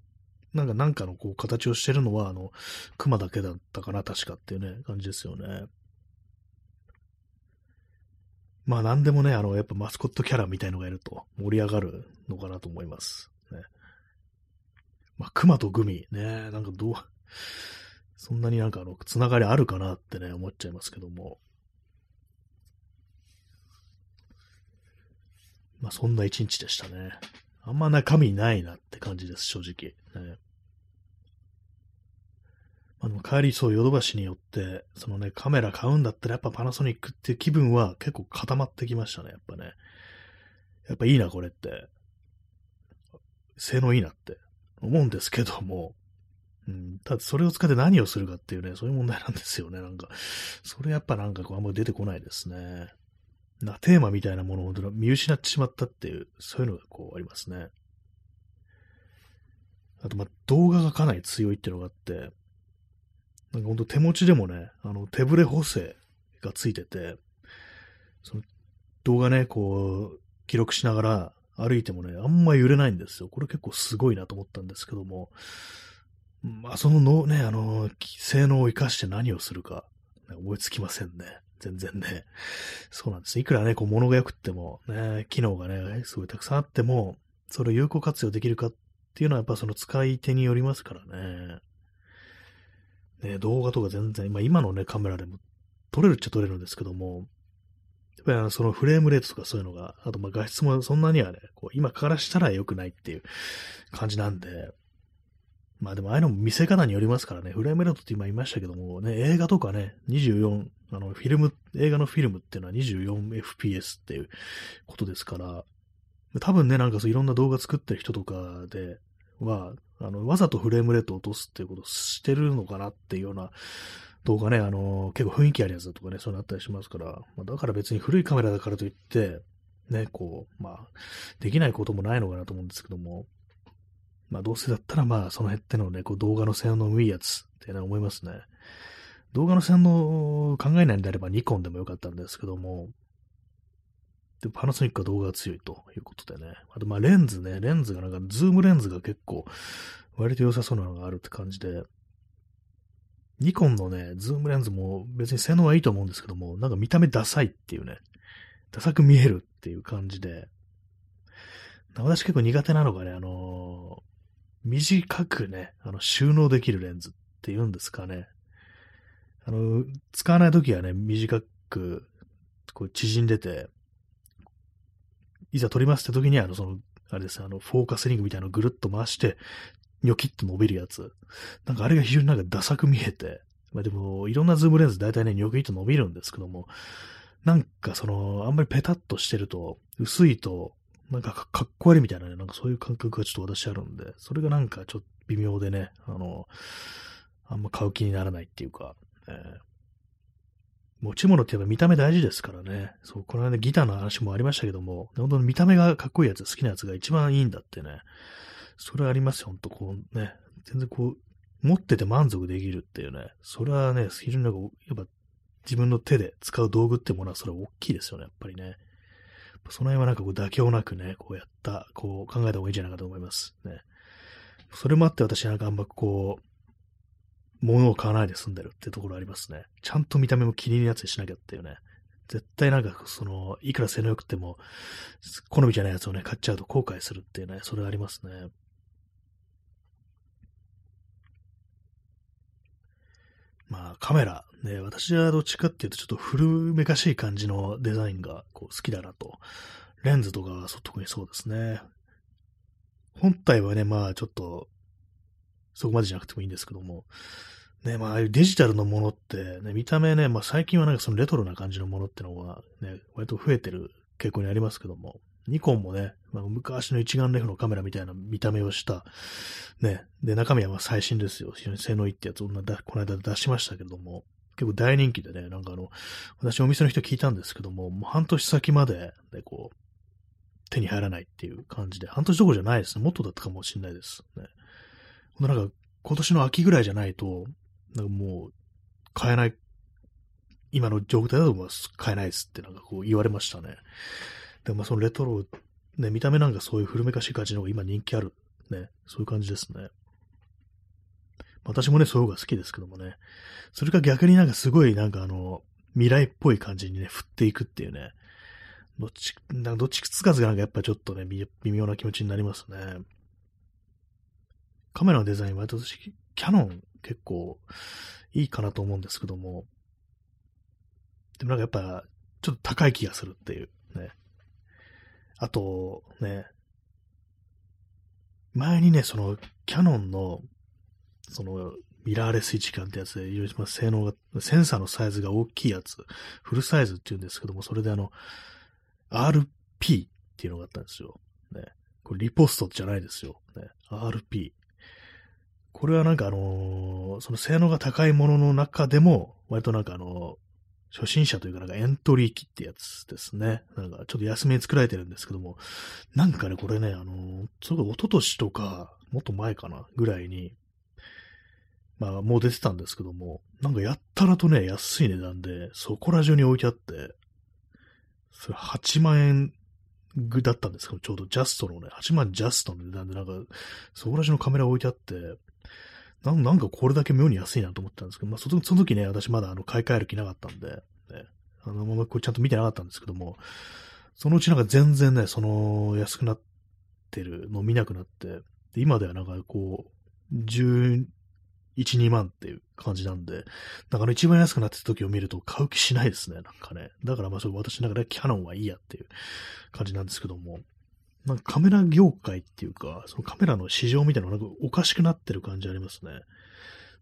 なんかなんかのこう形をしてるのは、あの、熊だけだったかな、確かっていうね、感じですよね。まあなんでもね、あの、やっぱマスコットキャラみたいのがいると盛り上がるのかなと思います。ね。まあ、熊とグミ、ね、なんかどう、そんなになんかあの、つながりあるかなってね、思っちゃいますけども。まあそんな一日でしたね。あんま中身ないなって感じです、正直。ね、あの帰りそう、ヨドバシによって、そのね、カメラ買うんだったらやっぱパナソニックっていう気分は結構固まってきましたね、やっぱね。やっぱいいな、これって。性能いいなって思うんですけども、うん、ただそれを使って何をするかっていうね、そういう問題なんですよね、なんか。それやっぱなんかこうあんまり出てこないですね。なテーマみたいなものを見失ってしまったっていう、そういうのがこうありますね。あと、ま、動画がかなり強いっていうのがあって、なんかほんと手持ちでもね、あの手ブレ補正がついてて、その動画ね、こう、記録しながら歩いてもね、あんま揺れないんですよ。これ結構すごいなと思ったんですけども、まあ、そののね、あの、性能を活かして何をするか、思いつきませんね。全然ね。そうなんです。いくらね、こう物が良くっても、ね、機能がね、すごいたくさんあっても、それを有効活用できるかっていうのはやっぱその使い手によりますからね。ね、動画とか全然、まあ今のね、カメラでも撮れるっちゃ撮れるんですけども、やっぱりそのフレームレートとかそういうのが、あとまあ画質もそんなにはね、こう今からしたら良くないっていう感じなんで、まあでもああいうのも見せ方によりますからね、フレームレートって今言いましたけども、ね、映画とかね、24、あの、フィルム、映画のフィルムっていうのは 24fps っていうことですから、多分ね、なんかそういろんな動画作ってる人とかでは、あの、わざとフレームレート落とすっていうことをしてるのかなっていうような動画ね、あの、結構雰囲気あるやつだとかね、そうなったりしますから、まあ、だから別に古いカメラだからといって、ね、こう、まあ、できないこともないのかなと思うんですけども、まあどうせだったらまあその辺ってのね、こう動画の性能のいいやつってね、思いますね。動画の性能を考えないんであればニコンでもよかったんですけども、でパナソニックは動画が強いということでね。あとまレンズね、レンズがなんかズームレンズが結構割と良さそうなのがあるって感じで、ニコンのね、ズームレンズも別に性能はいいと思うんですけども、なんか見た目ダサいっていうね、ダサく見えるっていう感じで、私結構苦手なのがね、あの短くね、あの、収納できるレンズって言うんですかね。あの、使わないときはね、短く、こう、縮んでて、いざ撮りますって時には、あの、その、あれですあの、フォーカスリングみたいなのをぐるっと回して、ニョキッと伸びるやつ。なんかあれが非常になんかダサく見えて、まあでも、いろんなズームレンズ大体ね、ニョキッと伸びるんですけども、なんかその、あんまりペタッとしてると、薄いと、なんかかっこ悪いみたいなね、なんかそういう感覚がちょっと私あるんで、それがなんかちょっと微妙でね、あの、あんま買う気にならないっていうか、え、持ち物ってやっぱ見た目大事ですからね。そう、この間ギターの話もありましたけども、本当に見た目がかっこいいやつ、好きなやつが一番いいんだってね。それはありますよ、ほんとこうね。全然こう、持ってて満足できるっていうね。それはね、非常になんか、やっぱ自分の手で使う道具ってものはそれは大きいですよね、やっぱりね。その辺はなんかこう妥協なくね、こうやった、こう考えた方がいいんじゃないかと思います。ね。それもあって私なんかあんまこう、物を買わないで済んでるってところありますね。ちゃんと見た目も気に入るやつにしなきゃっていうね。絶対なんか、その、いくら性能良くても、好みじゃないやつをね、買っちゃうと後悔するっていうね、それありますね。まあ、カメラ。ね、私はどっちかっていうと、ちょっと古めかしい感じのデザインがこう好きだなと。レンズとかは特にそうですね。本体はね、まあちょっと、そこまでじゃなくてもいいんですけども、ね、まあああいうデジタルのものって、ね、見た目ね、まあ最近はなんかそのレトロな感じのものってのはね、割と増えてる傾向にありますけども、ニコンもね、まあ、昔の一眼レフのカメラみたいな見た目をした、ね、で、中身はまあ最新ですよ。非常に性能いいってやつをこの間出しましたけども、結構大人気でね、なんかあの、私お店の人聞いたんですけども、もう半年先まで、ね、こう、手に入らないっていう感じで、半年どころじゃないですね。もっとだったかもしれないですね。なんか、今年の秋ぐらいじゃないと、なんかもう、買えない、今の状態だと買えないですってなんかこう言われましたね。でもまあそのレトロ、ね、見た目なんかそういう古めかしい感じの方が今人気ある。ね、そういう感じですね。私もね、そういう方が好きですけどもね。それか逆になんかすごいなんかあの、未来っぽい感じにね、振っていくっていうね。どっち、なんかどっちくつかずがなんかやっぱちょっとね、微妙な気持ちになりますね。カメラのデザインは私、キャノン結構いいかなと思うんですけども、でもなんかやっぱ、ちょっと高い気がするっていうね。あと、ね、前にね、その、キャノンの、その、ミラーレス一眼ってやつで、いろいろ性能が、センサーのサイズが大きいやつ、フルサイズって言うんですけども、それであの、RP っていうのがあったんですよ。ね。これリポストじゃないですよ。ね。RP。これはなんかあのー、その性能が高いものの中でも、割となんかあのー、初心者というかなんかエントリー機ってやつですね。なんかちょっと安めに作られてるんですけども、なんかね、これね、あのー、それ一昨年とか、もっと前かな、ぐらいに、まあもう出てたんですけども、なんかやったらとね、安い値段で、そこら中に置いてあって、それ8万円だったんですけど、ちょうどジャストのね、8万ジャストの値段でなんか、そこら中のカメラ置いてあって、ななんかこれだけ妙に安いなと思ったんですけど、まあその時ね、私まだあの買い替える気なかったんで、ね、あのままこれちゃんと見てなかったんですけども、そのうちなんか全然ね、その安くなってるの見なくなって、今ではなんかこう、11、2万っていう感じなんで、なんか一番安くなってた時を見ると買う気しないですね、なんかね。だからまあ私の中でキャノンはいいやっていう感じなんですけども、なんかカメラ業界っていうか、そのカメラの市場みたいなのがなんかおかしくなってる感じありますね。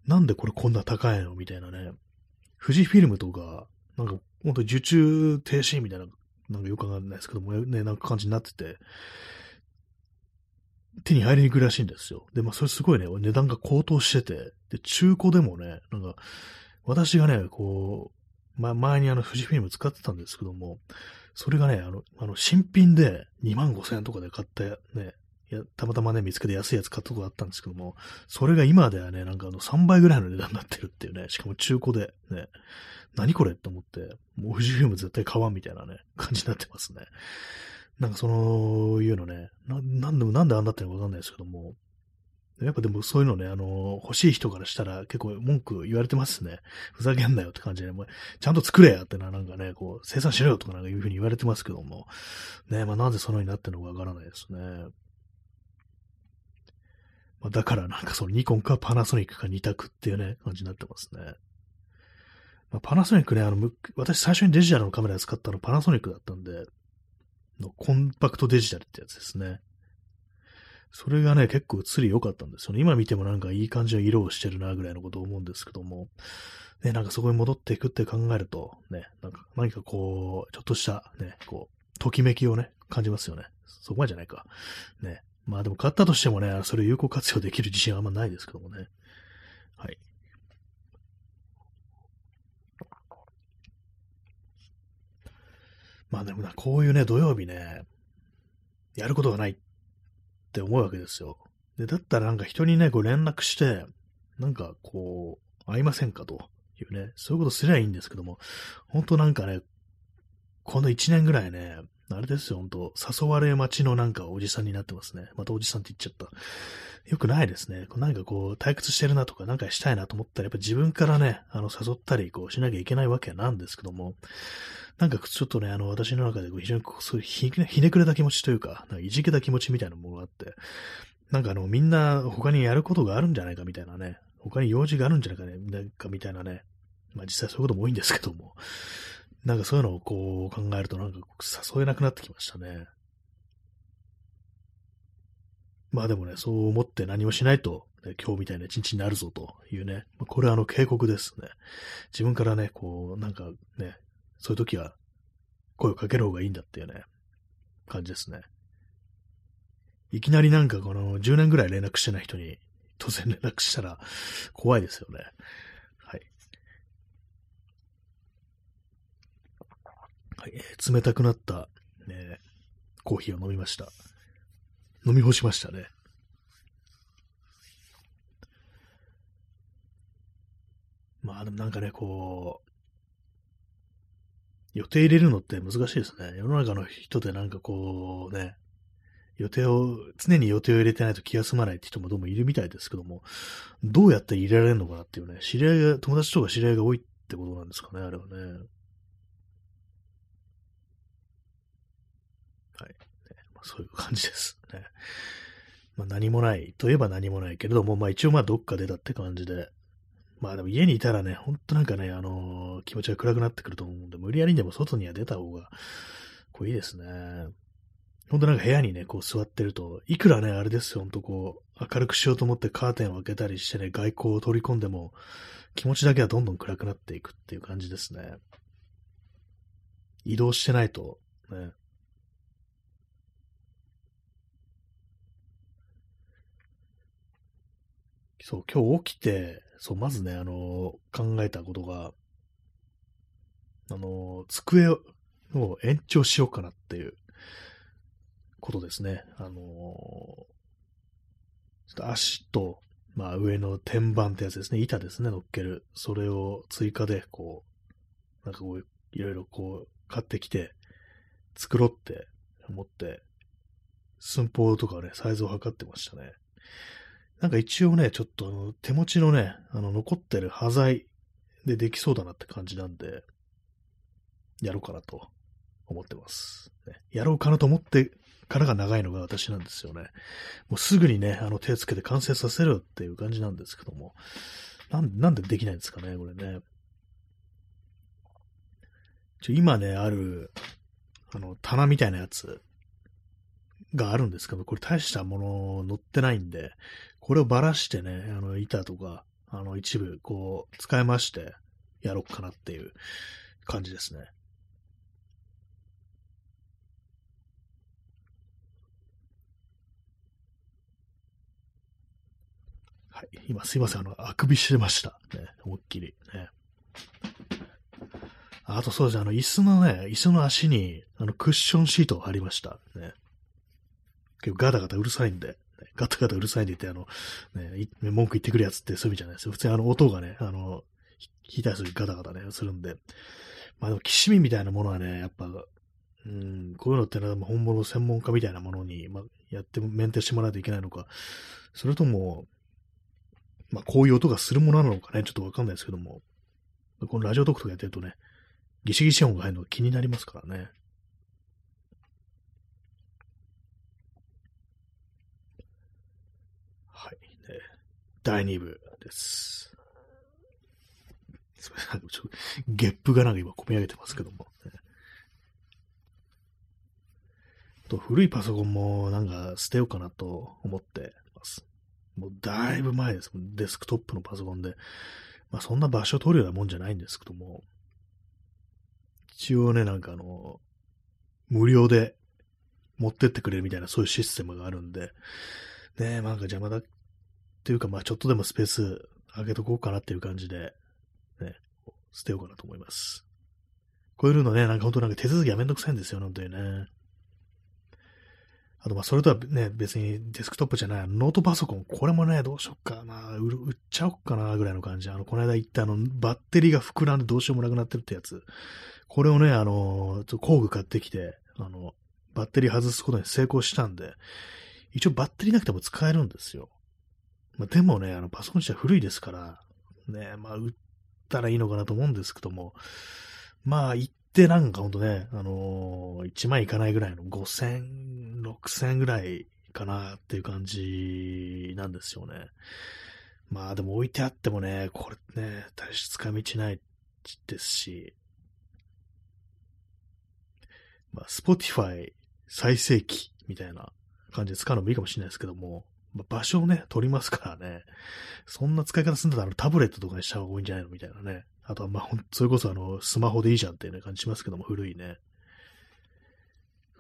なんでこれこんな高いのみたいなね。富士フィルムとか、なんかほんと受注停止みたいな、なんかよくわかんないですけども、ね、なんか感じになってて、手に入りにくいらしいんですよ。で、まあそれすごいね、値段が高騰してて、で、中古でもね、なんか、私がね、こう、ま、前にあの富士フィルム使ってたんですけども、それがね、あの、あの新品で2万5千円とかで買ったね、たまたまね、見つけて安いやつ買ったことがあったんですけども、それが今ではね、なんかあの3倍ぐらいの値段になってるっていうね、しかも中古で、ね、何これって思って、もう富士フィルム絶対買わんみたいなね、感じになってますね。なんかその、いうのね、ななんでもなんであんなってのかわかんないですけども、やっぱでもそういうのね、あの、欲しい人からしたら結構文句言われてますね。ふざけんなよって感じで、もうちゃんと作れやってのはなんかね、こう、生産しろよとかなんかいうふうに言われてますけども、ね、まあなぜそのようになってるのかわからないですね。まあ、だからなんかそのニコンかパナソニックか2択っていうね、感じになってますね。まあ、パナソニックね、あの、私最初にデジタルのカメラ使ったのパナソニックだったんで、のコンパクトデジタルってやつですね。それがね、結構映り良かったんですよね。今見てもなんかいい感じの色をしてるな、ぐらいのことを思うんですけども、ね、なんかそこに戻っていくって考えると、ね、なんか何かこう、ちょっとした、ね、こう、ときめきをね、感じますよね。そこまでじゃないか。ね。まあでも買ったとしてもね、それ有効活用できる自信はあんまないですけどもね。はい。まあでもな、こういうね、土曜日ね、やることがないって思うわけですよ。で、だったらなんか人にね、こう連絡して、なんかこう、会いませんかというね、そういうことすりゃいいんですけども、本当なんかね、この1年ぐらいね、あれですよ、本当誘われ待ちのなんかおじさんになってますね。またおじさんって言っちゃった。よくないですね。なんかこう、退屈してるなとか、なんかしたいなと思ったら、やっぱ自分からね、あの、誘ったり、こう、しなきゃいけないわけなんですけども、なんかちょっとね、あの、私の中で非常にこうそうひひねくれた気持ちというか、なんかいじけた気持ちみたいなものがあって、なんかあの、みんな他にやることがあるんじゃないかみたいなね、他に用事があるんじゃないかね、なんかみたいなね、まあ実際そういうことも多いんですけども、なんかそういうのをこう考えるとなんか誘えなくなってきましたね。まあでもね、そう思って何もしないと、ね、今日みたいな一日になるぞというね、まこれはあの警告ですね。自分からね、こう、なんかね、そういう時は声をかける方がいいんだっていうね、感じですね。いきなりなんかこの10年ぐらい連絡してない人に突然連絡したら怖いですよね。はい。はい、冷たくなった、ね、コーヒーを飲みました。飲み干しましたね。まあでもなんかね、こう、予定入れるのって難しいですね。世の中の人でなんかこうね、予定を、常に予定を入れてないと気が済まないって人もどうもいるみたいですけども、どうやって入れられるのかなっていうね、知り合いが、友達とか知り合いが多いってことなんですかね、あれはね。はい。ねまあ、そういう感じですね。まあ何もないといえば何もないけれども、まあ一応まあどっか出たって感じで、まあでも家にいたらね、ほんとなんかね、あのー、気持ちが暗くなってくると思うんで、無理やりにでも外には出た方が、こういいですね。ほんとなんか部屋にね、こう座ってると、いくらね、あれですよ、ほんとこう、明るくしようと思ってカーテンを開けたりしてね、外光を取り込んでも、気持ちだけはどんどん暗くなっていくっていう感じですね。移動してないと、ね。そう、今日起きて、そう、まずね、あの、考えたことが、あの、机を延長しようかなっていうことですね。あの、ちょっと足と、まあ上の天板ってやつですね。板ですね、乗っける。それを追加で、こう、なんかこう、いろいろこう、買ってきて、作ろうって思って、寸法とかね、サイズを測ってましたね。なんか一応ね、ちょっとあの手持ちのね、あの残ってる端材でできそうだなって感じなんで、やろうかなと思ってます。ね、やろうかなと思ってからが長いのが私なんですよね。もうすぐにね、あの手つけて完成させるっていう感じなんですけども、なんなんでできないんですかね、これね。ちょ今ね、ある、あの、棚みたいなやつがあるんですけど、これ大したもの乗ってないんで、これをばらしてね、あの、板とか、あの、一部、こう、使いまして、やろうかなっていう感じですね。はい。今すいません。あの、あくびしてました。ね。思いっきり。ね。あとそうですね。あの、椅子のね、椅子の足に、あの、クッションシートを貼りました。ね。結構ガタガタうるさいんで。ガタガタうるさいんで言って、あの、ね、文句言ってくるやつってそういう意味じゃないですよ。普通にあの音がね、あの、弾いたりするガタガタね、するんで。まあでも、きしみみたいなものはね、やっぱ、うん、こういうのってのは本物専門家みたいなものに、まあ、やってメンテしてもらわないといけないのか、それとも、まあ、こういう音がするものなのかね、ちょっとわかんないですけども、このラジオトークとかやってるとね、ギシギシ音が入るのが気になりますからね。第2部です。すみません、ちょっとゲップがなんか今込み上げてますけども、と古いパソコンもなんか捨てようかなと思ってます。もうだいぶ前です。デスクトップのパソコンで。まあそんな場所取るようなもんじゃないんですけども。一応ね、なんかあの、無料で持ってってくれるみたいなそういうシステムがあるんで、ねえなんか邪魔だっていうか、まあちょっとでもスペース上げとこうかなっていう感じで、ね、捨てようかなと思います。こういうのね、なんか本当なんか手続きがめんどくさいんですよ、本当にね。あと、まあ、それとはね、別にデスクトップじゃない、ノートパソコン、これもね、どうしよっかな、売っちゃおっかな、ぐらいの感じ。あの、この間言ったあの、バッテリーが膨らんでどうしようもなくなってるってやつ。これをね、あの、工具買ってきて、あの、バッテリー外すことに成功したんで、一応バッテリーなくても使えるんですよ。まあ、でもね、あの、パソコン自体古いですから、ね、まあ、売ったらいいのかなと思うんですけども、まあ、行ってなんかほんとね、あのー、1万いかないぐらいの5000、6000ぐらいかなっていう感じなんですよね。まあでも置いてあってもね、これね、大して使い道ないですし、まあ、Spotify 再生機みたいな感じで使うのもいいかもしれないですけども、場所をね、取りますからね。そんな使い方すんだったらタブレットとかにした方が多いんじゃないのみたいなね。あとは、まあ、それこそあの、スマホでいいじゃんっていう感じしますけども、古いね。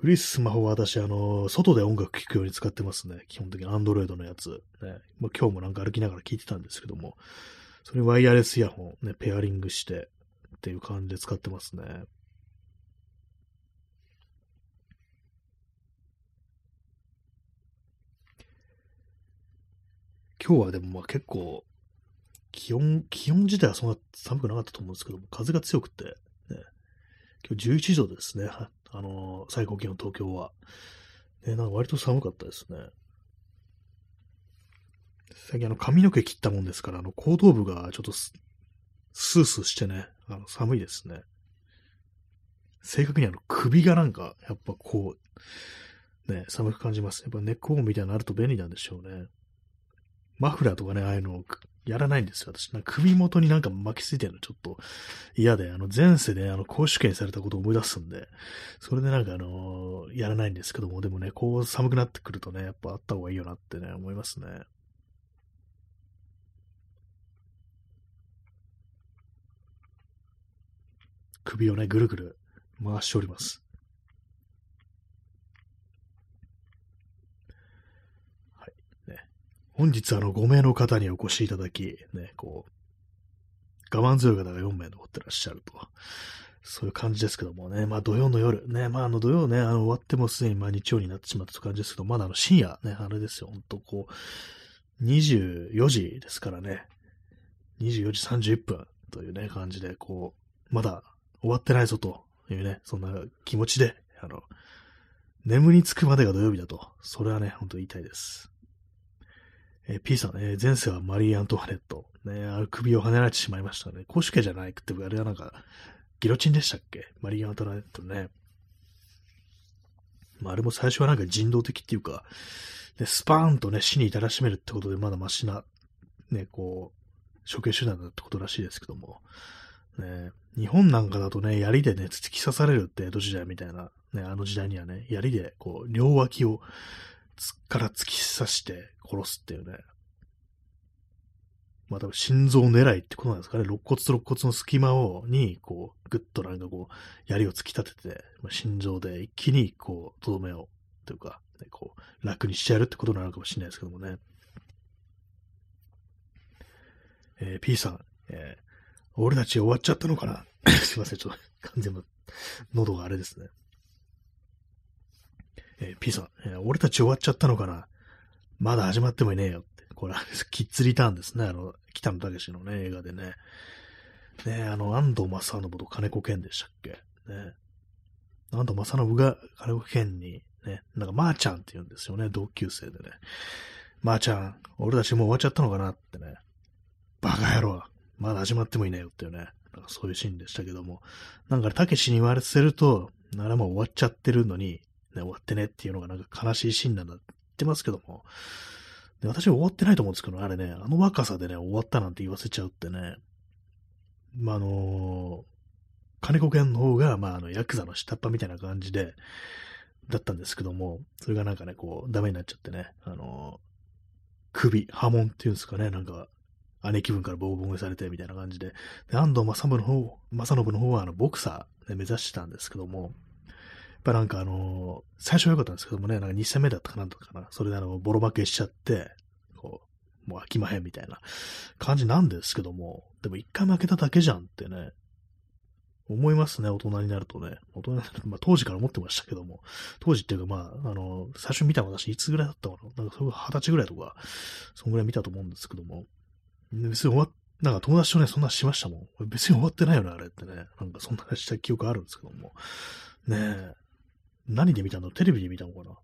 古いスマホは私、あの、外で音楽聴くように使ってますね。基本的にアンドロイドのやつ。ね。まあ、今日もなんか歩きながら聴いてたんですけども、それにワイヤレスイヤホンね、ペアリングしてっていう感じで使ってますね。今日はでもまあ結構、気温、気温自体はそんな寒くなかったと思うんですけども、風が強くて、ね、今日11度ですね。あのー、最高気温東京は。ね、なんか割と寒かったですね。最近あの髪の毛切ったもんですから、あの後頭部がちょっとスースーしてね、あの寒いですね。正確にあの首がなんか、やっぱこう、ね、寒く感じます。やっぱネックウォームみたいなのあると便利なんでしょうね。マフラーとかね、ああいうのをやらないんですよ、私。首元になんか巻きついてるのちょっと嫌で、あの前世であの公主権されたことを思い出すんで、それでなんかあのー、やらないんですけども、でもね、こう寒くなってくるとね、やっぱあった方がいいよなってね、思いますね。首をね、ぐるぐる回しております。はい。ね。本日あの5名の方にお越しいただき、ね、こう、我慢強い方が4名残ってらっしゃると。そういう感じですけどもね。まあ土曜の夜。ね。まああの土曜ね、あの終わってもすでにまあ日曜になってしまったという感じですけど、まだあの深夜ね、あれですよ。ほんとこう、24時ですからね。24時31分というね、感じで、こう、まだ終わってないぞというね、そんな気持ちで、あの、眠りつくまでが土曜日だと。それはね、ほんと言いたいです。えー、P さんね、前世はマリー・アントワネット。ね、あ首をはねられてしまいましたね。公主家じゃないくて、あれはなんか、ギロチンでしたっけ？マリー・アントワネットね。まあ、あれも最初はなんか人道的っていうか、でスパーンとね、死に至らしめるってことでまだマシな、ね、こう、処刑手段だってことらしいですけども、ね、日本なんかだとね、槍でね、突き刺されるって江戸時代みたいな、ね、あの時代にはね、槍で、こう、両脇を、つから突き刺して殺すっていうね。まあ多分心臓狙いってことなんですかね。肋骨と肋骨の隙間を、に、こう、ぐっとなんかこう、槍を突き立てて、まあ、心臓で一気に、こう、とどめを、というか、ね、こう、楽にしちゃうってことなのかもしれないですけどもね。えー、P さん、えー、俺たち終わっちゃったのかな？すいません、ちょっと完全に喉があれですね。えー、P さん、えー、俺たち終わっちゃったのかな？まだ始まってもいねえよって。これ、キッズリターンですね。あの、北野武のね、映画でね。ねあの、安藤正信と金子健でしたっけ？ね安藤正信が金子健に、ね、なんか、まーちゃんって言うんですよね、同級生でね。まーちゃん、俺たちもう終わっちゃったのかなってね。バカ野郎。まだ始まってもいないよっていうね、なんかそういうシーンでしたけども、なんかたけしに言われてると、あれもう終わっちゃってるのに、ね、終わってねっていうのがなんか悲しいシーンなんだってますけども、で私は終わってないと思うんですけど、あれね、あの若さでね、終わったなんて言わせちゃうってね、まあ、あのー、金子健の方が、まあ、あの、ヤクザの下っ端みたいな感じで、だったんですけども、それがなんかね、こう、ダメになっちゃってね、あのー、首、波紋っていうんですかね、なんか、姉貴分からボコボコにされてみたいな感じで、で安藤正信の方、正信の方はあのボクサーで目指してたんですけども、ぱなんかあのー、最初は良かったんですけどもね、なんか2戦目だったかなんとかな、それであの、ボロ負けしちゃって、こう、もう飽きまへんみたいな感じなんですけども、でも一回負けただけじゃんってね、思いますね、大人になるとね。大人になると、まあ当時から思ってましたけども、当時っていうかまあ、あの、最初見たの私いつぐらいだったかななんかそれ二十歳ぐらいとか、そんぐらい見たと思うんですけども、別に終わっ、なんか友達とね、そんなしましたもん。別に終わってないよね、あれってね。なんかそんなした記憶あるんですけども。ねえ。何で見たの？テレビで見たのかな？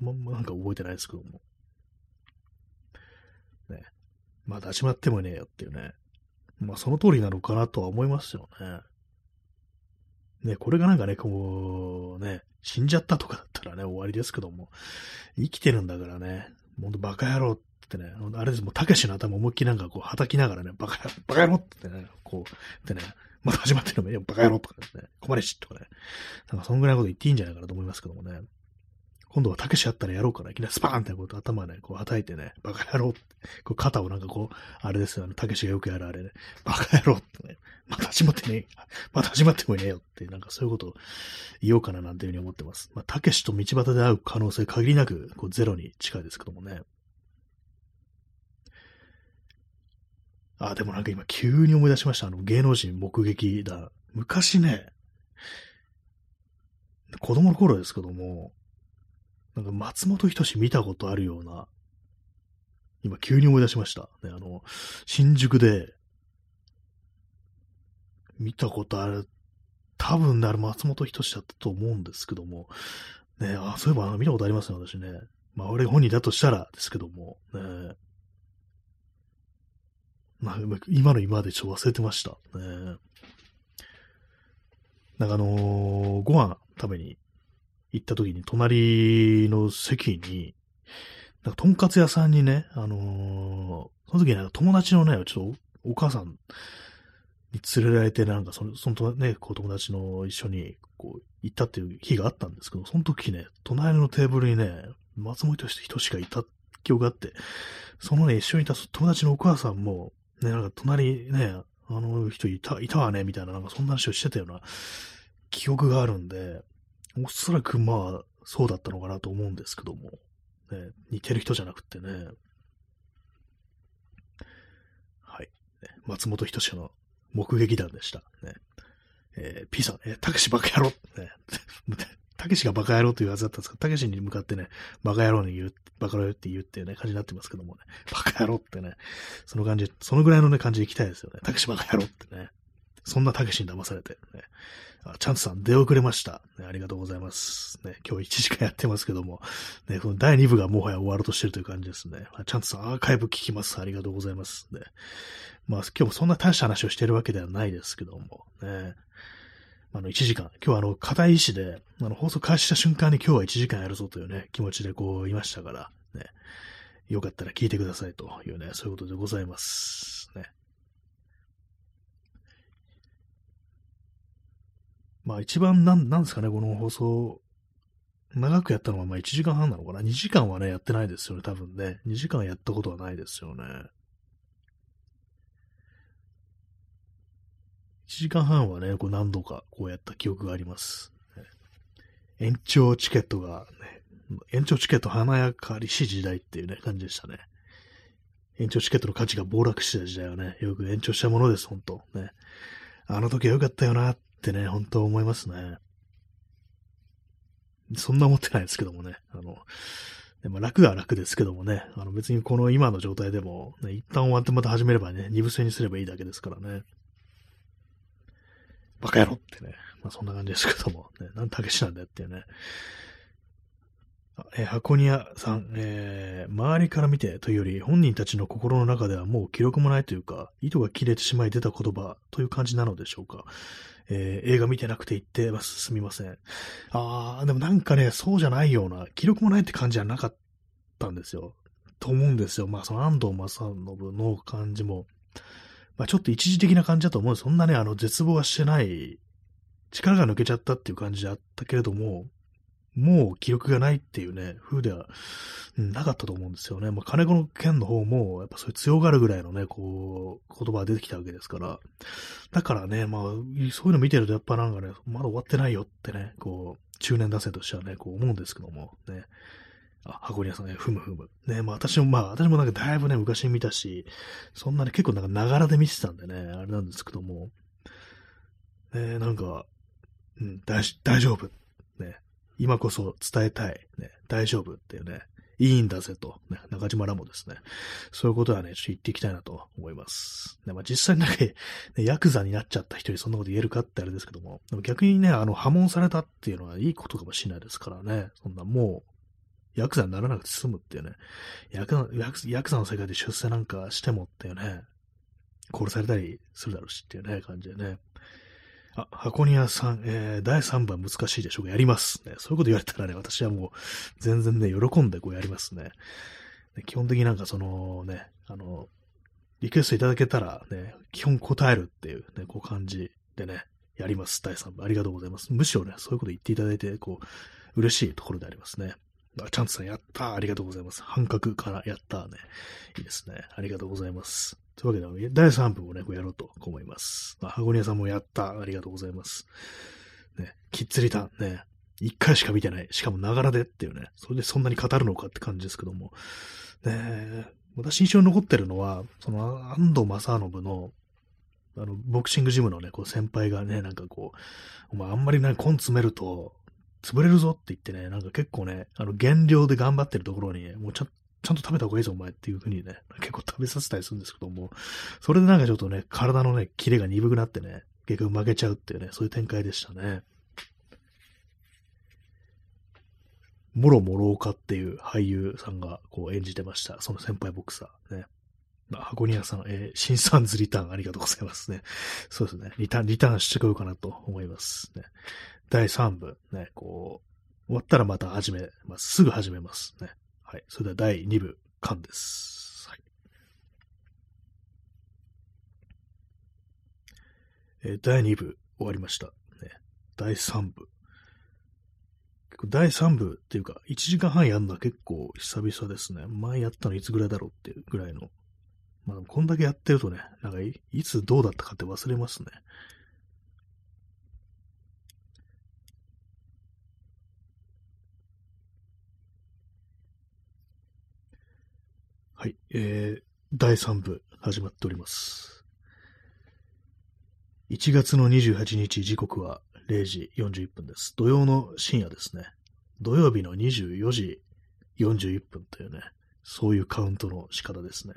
ま、なんか覚えてないですけども。ねまだ始まってもねえよっていうね。まあその通りなのかなとは思いますよね。ね、これがなんかね、こう、ね、死んじゃったとかだったらね、終わりですけども、生きてるんだからね、ほんとバカ野郎ってね、あれです、もう、たけしの頭思いっきりなんかこう、叩きながらね、バカ、バカ野郎ってね、こう、ってね、また始まってるのも、いや、バカ野郎とかですね、困れしとかね、なんかそんぐらいのこと言っていいんじゃないかなと思いますけどもね。今度はたけしやったらやろうかな。いきなりスパーンってこう頭ね、こう叩いてね、バカ野郎って、こう肩をなんかこう、あれですよ、あの、たけしがよくやるあれね、バカ野郎ってね、また始まってねまた始まってもいねえよって、なんかそういうことを言おうかななんていうふうに思ってます。まあ、たけしと道端で会う可能性限りなく、こう、ゼロに近いですけどもね。あ、でもなんか今急に思い出しました。あの、芸能人目撃だ。昔ね、子供の頃ですけども、なんか松本人志見たことあるような、今急に思い出しました。ね、あの、新宿で、見たことある、多分ね、あれ松本人志だったと思うんですけども、ね、あ、そういえば見たことありますね、私ね。まあ、俺本人だとしたらですけども、ね。まあ、今の今までちょっと忘れてました。ね。なんかあのー、ご飯食べに行った時に、隣の席に、なんか、とんかつ屋さんにね、あのー、その時に友達のね、ちょっとお母さんに連れられて、なんかその、そのね、こう友達の一緒にこう行ったっていう日があったんですけど、その時ね、隣のテーブルにね、松本人しかいた記憶があって、そのね、一緒にいた友達のお母さんも、ね、なんか隣ね、あの人いた、いたわね、みたいな、なんかそんな話をしてたような記憶があるんで、おそらくまあ、そうだったのかなと思うんですけども、ね、似てる人じゃなくてね、はい。松本人志の目撃談でした。ね。えー、P さん、えー、たけしバカ野郎ね。たけしがバカ野郎というはずだったんですけど、たけしに向かってね、バカ野郎に言う、バカ野郎って言うっていうね、感じになってますけどもね、バカ野郎ってね、その感じ、そのぐらいのね、感じで行きたいですよね。たけしバカ野郎ってね。そんなたけしに騙されて、ね。あチャンスさん出遅れました、ね。ありがとうございます。ね、今日1時間やってますけども、ね、この第2部がもはや終わろうとしてるという感じですね。チャンスさんアーカイブ聞きます。ありがとうございます。ね、まあ今日もそんな大した話をしてるわけではないですけども、ね。あの、1時間。今日はあの、硬い意志で、あの、放送開始した瞬間に今日は1時間やるぞというね、気持ちでこういましたから、ね。よかったら聞いてくださいというね、そういうことでございます。ね。まあ一番なん、なんですかね、この放送、長くやったのはまあ1時間半なのかな ?2 時間はね、やってないですよね、多分ね。2時間やったことはないですよね。1時間半はね、こう何度かこうやった記憶があります。延長チケットが、ね、延長チケット華やかりし時代っていうね、感じでしたね。延長チケットの価値が暴落した時代はね、よく延長したものです、本当ね。あの時は良かったよなっってね、本当思いますね。そんな思ってないですけどもね。あの、でも楽は楽ですけどもね。あの別にこの今の状態でも、ね、一旦終わってまた始めればね、二部制にすればいいだけですからね。バカ野郎ってね。まあそんな感じですけども、ね、なんたけしなんだよっていうね。え、箱庭さん、えー、周りから見てというより、本人たちの心の中ではもう記録もないというか、糸が切れてしまい出た言葉という感じなのでしょうか。えー、映画見てなくて行ってます。すみません。あー、でもなんかね、そうじゃないような、記録もないって感じじゃなかったんですよ。と思うんですよ。まあ、その安藤正信の感じも、まあ、ちょっと一時的な感じだと思うんです。そんなね、あの、絶望はしてない、力が抜けちゃったっていう感じだったけれども、もう記録がないっていうね、風では、なかったと思うんですよね。まあ、金子の剣の方も、やっぱそういう強がるぐらいのね、こう、言葉が出てきたわけですから。だからね、まあ、そういうの見てるとやっぱなんかね、まだ終わってないよってね、こう、中年男性としてはね、こう思うんですけども、ね。あ、箱庭さんね、ふむふむ。ね、まあ私もまあ、私もなんかだいぶね、昔見たし、そんなに結構なんかながらで見てたんでね、あれなんですけども、ね、なんか、うん、大大丈夫。ね、今こそ伝えたい。ね、大丈夫っていうね、いいんだぜと、ね、中島らもですね、そういうことはね、ちょっと言っていきたいなと思います。ね、まあ、実際になんか、ね、ヤクザになっちゃった人にそんなこと言えるかってあれですけども、でも逆にね、あの、破門されたっていうのはいいことかもしれないですからね、そんなもう、ヤクザにならなくて済むっていうね、ヤクザヤクザの世界で出世なんかしてもっていうね、殺されたりするだろうしっていうね、感じでね。あ、箱庭さん、えー、第3番難しいでしょうか？やりますね。そういうこと言われたらね、私はもう全然ね、喜んでこうやりますね。基本的になんかそのね、あの、リクエストいただけたらね、基本答えるっていうね、こう感じでね、やります。第3番。ありがとうございます。むしろね、そういうこと言っていただいて、こう、嬉しいところでありますね。あ、チャンツさんやったありがとうございます。半角からやったね。いいですね。ありがとうございます。というわけで、第3部をね、こうやろうと思います。まあ、箱庭さんもやった。ありがとうございます。ね、キッズリターンね。一回しか見てない。しかもながらでっていうね。それでそんなに語るのかって感じですけども。ね私印象に残ってるのは、その安藤正信の、あの、ボクシングジムのね、こう先輩がね、なんかこう、お前あんまりね、根詰めると、潰れるぞって言ってね、なんか結構ね、あの、減量で頑張ってるところに、もうちょっちゃんと食べた方がいいぞ、お前っていう風にね、結構食べさせたりするんですけども、それでなんかちょっとね、体のね、キレが鈍くなってね、結局負けちゃうっていうね、そういう展開でしたね。もろもろうかっていう俳優さんがこう演じてました。その先輩ボクサーね。まあ、箱庭さん、えー、新サンズリターンありがとうございますね。そうですね。リターン、リターンしてこようかなと思いますね。第3部、ね、こう、終わったらまた始め、まあ、すぐ始めますね。はい。それでは第2部、完です。第2部、終わりました。ね。第3部。第3部っていうか、1時間半やるのは結構久々ですね。前やったのいつぐらいだろうっていうぐらいの。まあ、こんだけやってるとね、なんかいつどうだったかって忘れますね。はい、えー、第3部始まっております。1月の28日時刻は0時41分です。土曜の深夜ですね。土曜日の24時41分というね、そういうカウントの仕方ですね。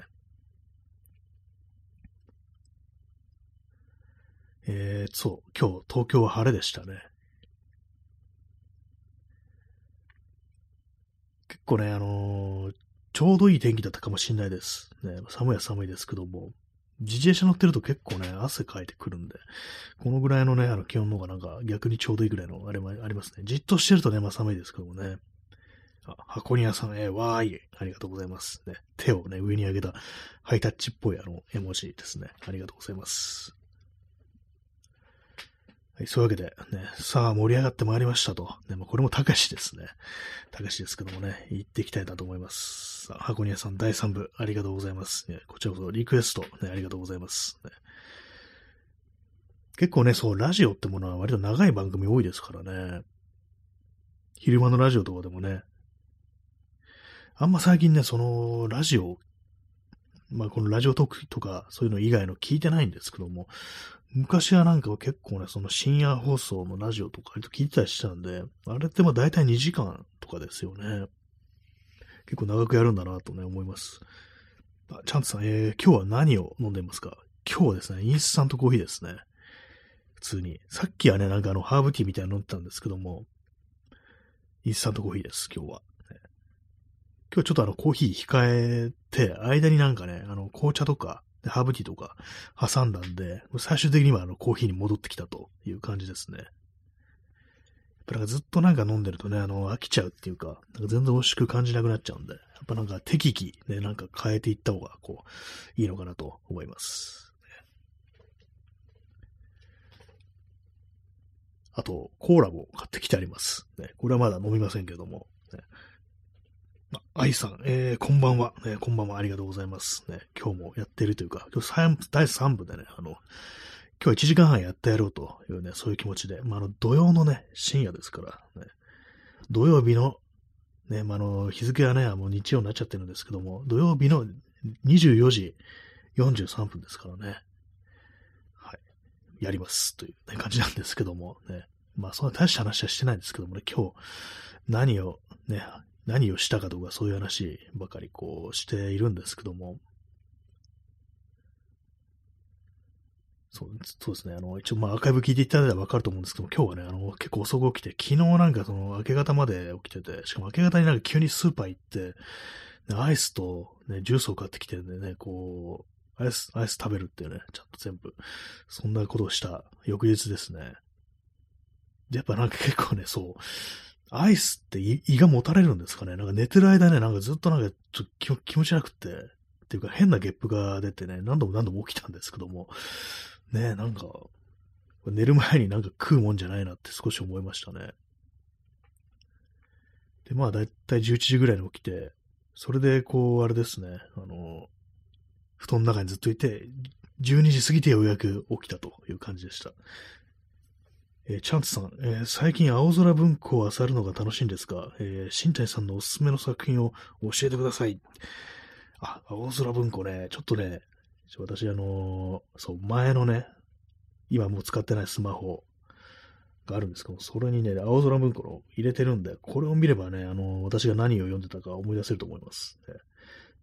えー、そう、今日東京は晴れでしたね。結構ね、あのー、ちょうどいい天気だったかもしれないです。ね、寒いは寒いですけども、自転車乗ってると結構ね、汗かいてくるんで、このぐらいのね、あの気温の方がなんか逆にちょうどいいぐらいのあれもありますね。じっとしてるとね、まあ寒いですけどもね。あ、箱庭さん、えー、わーい、ありがとうございます。ね、手をね、上に上げたハイタッチっぽいあの絵文字ですね。ありがとうございます。はい、そういうわけで、ね、さあ盛り上がってまいりましたと。ね、まあ、これもたかしですね。たかしですけどもね、行っていきたいなと思います。さあ、箱庭さん第3部、ありがとうございます。ね、こちらこそリクエスト、ね、ありがとうございます。ね、結構ね、そう、ラジオってものは割と長い番組多いですからね。昼間のラジオとかでもね、あんま最近ね、その、ラジオ、まあこのラジオトークとかそういうの以外の聞いてないんですけども、昔はなんか結構ね、その深夜放送のラジオとか聞いてたりしたんで、あれってまあ大体2時間とかですよね。結構長くやるんだなとね、思います。あチャンツさん、えー、今日は何を飲んでますか？今日はですね、インスタントコーヒーですね。普通に。さっきはね、なんかあの、ハーブティーみたいなの飲んでたんですけども、インスタントコーヒーです、今日は。今日はちょっとあの、コーヒー控えて、間になんかね、あの、紅茶とか、ハーブティーとか挟んだんで、最終的にはあのコーヒーに戻ってきたという感じですね。やっぱなんかずっとなんか飲んでるとね、あの、飽きちゃうっていうか、なんか全然美味しく感じなくなっちゃうんで、やっぱなんか適宜ね、なんか変えていった方が、こう、いいのかなと思います。あと、コーラも買ってきてあります。ね、これはまだ飲みませんけども、ね、愛さん、えー、こんばんは、ね。こんばんは、ありがとうございます。ね、今日もやってるというか、今日第3部でね、あの、今日1時間半やってやろうというね、そういう気持ちで、まあ、あの、土曜のね、深夜ですから、ね、土曜日の、ね、まあ、あの、日付はね、もう日曜になっちゃってるんですけども、土曜日の24時43分ですからね、はい、やりますという、ね、感じなんですけども、ね、まあ、そんな大した話はしてないんですけどもね、今日、何をね、何をしたかとかそういう話ばかりこうしているんですけども、そうそうですね。あの、一応、まあ、アーカイブ聞いていただいたらわかると思うんですけども、今日はね、あの、結構遅く起きて、昨日なんかその、明け方まで起きてて、しかも明け方になんか急にスーパー行って、ね、アイスと、ね、ジュースを買ってきてんでね、こう、アイス、アイス食べるっていうね、ちゃんと全部、そんなことをした翌日ですね。でやっぱなんか結構ね、そう、アイスって胃が持たれるんですかね？なんか寝てる間ね、なんかずっとなんかちょっと気持ちなくて、っていうか変なゲップが出てね、何度も何度も起きたんですけども、ね、なんか、寝る前になんか食うもんじゃないなって少し思いましたね。で、まあだいたい11時ぐらいに起きて、それでこう、あれですね、あの、布団の中にずっといて、12時過ぎてようやく起きたという感じでした。えー、チャンツさん、えー、最近青空文庫を漁るのが楽しいんですか？えー、新谷さんのおすすめの作品を教えてください。あ、青空文庫ね、ちょっとね、私あのー、そう、前のね、今もう使ってないスマホがあるんですけどそれにね、青空文庫の入れてるんで、これを見ればね、あのー、私が何を読んでたか思い出せると思います。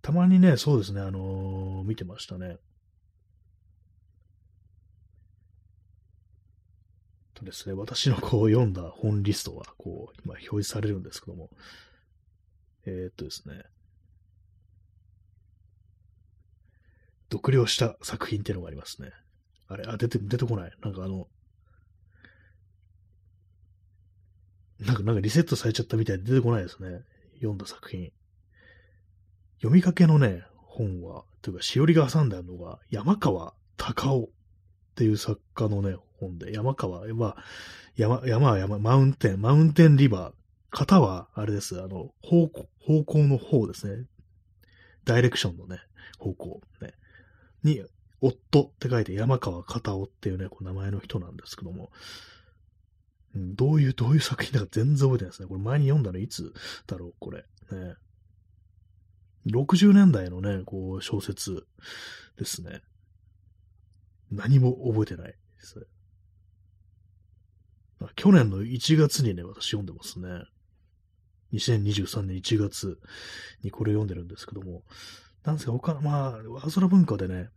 たまにね、そうですね、あのー見てましたね。ですね、私のこう読んだ本リストは、こう、今表示されるんですけども、えー、っとですね、読了した作品っていうのがありますね。あれ、あ、出て、出てこない。なんかあの、なんか、なんかリセットされちゃったみたいで出てこないですね。読んだ作品。読みかけのね、本は、というか、しおりが挟んであるのが、山川隆夫っていう作家のね、本で、山川は、山、山は山、マウンテン、マウンテンリバー。型は、あれです、あの、方向、方向の方ですね。ダイレクションのね、方向、ね。に、夫って書いて山川片夫っていうね、こう名前の人なんですけども、どういう、どういう作品だか全然覚えてないですね。これ前に読んだのいつだろう、これ。ね。60年代のね、こう、小説ですね。何も覚えてないですね。去年の1月にね、私読んでますね。2023年1月にこれ読んでるんですけども、なんですか、他、まあ、青空文化でね、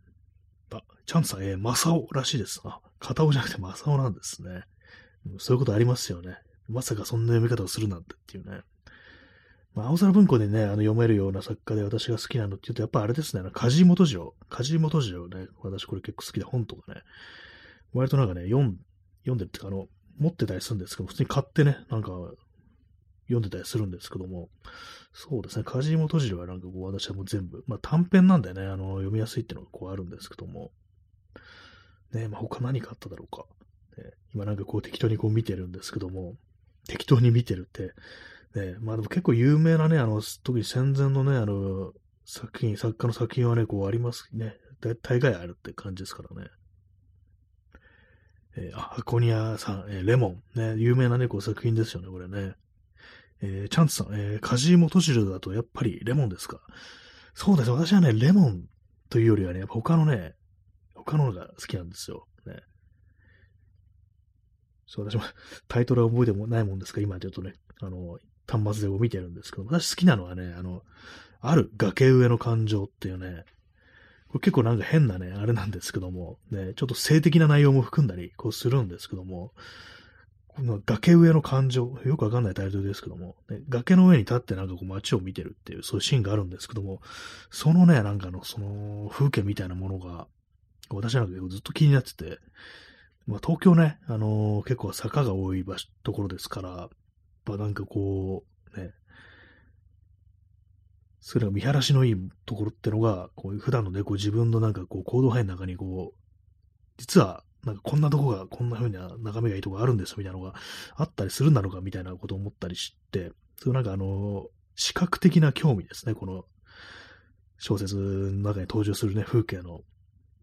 あ、チャンさん、えー、マサオらしいです。あ、片尾じゃなくてマサオなんですね。そういうことありますよね。まさかそんな読み方をするなんてっていうね。まあ、青空文庫でね、あの読めるような作家で私が好きなのって言うと、やっぱあれですね、梶本次郎。梶本次郎ね、私これ結構好きで本とかね、割となんかね、読ん読んでるっていうか、あの、持ってたりするんですけど、普通に買ってね、なんか、読んでたりするんですけども、そうですね、梶本次郎はなんかこう、私はもう全部、まあ短編なんでね、あの、読みやすいっていうのがこうあるんですけども、ね、まあ他何かあっただろうか。ね、今なんかこう適当にこう見てるんですけども、適当に見てるって、ね、まあでも結構有名なね、あの、特に戦前のね、あの、作品、作家の作品はね、こうありますね。大概あるって感じですからね。えー、あ、アコニアさん、えー、レモン、ね、有名なね、こう作品ですよね、これね。えー、チャンツさん、えー、カジモトシルだとやっぱりレモンですか？そうです。私はね、レモンというよりはね、やっぱ他のね、他のが好きなんですよ。ね。そう、私も タイトルは覚えてもないもんですから、今ちょっとね、あの、端末で見てるんですけど、私好きなのはね、あの、ある崖上の感情っていうね、これ結構なんか変なね、あれなんですけども、ね、ちょっと性的な内容も含んだり、こうするんですけども、この崖上の感情、よくわかんないタイトルですけども、ね、崖の上に立ってなんかこう街を見てるっていう、そういうシーンがあるんですけども、そのね、なんかの、その風景みたいなものが、私なんかずっと気になってて、まあ、東京ね、あのー、結構坂が多い場所、ところですから、まあ、なんかこう、それが見晴らしのいいところってのが、こういう普段のね、こう自分のなんかこう行動範囲の中にこう、実はなんかこんなとこが、こんな風な眺めがいいとこあるんですみたいなのがあったりするんだろうかみたいなことを思ったりして、そういうなんかあの、視覚的な興味ですね、この小説の中に登場するね、風景の、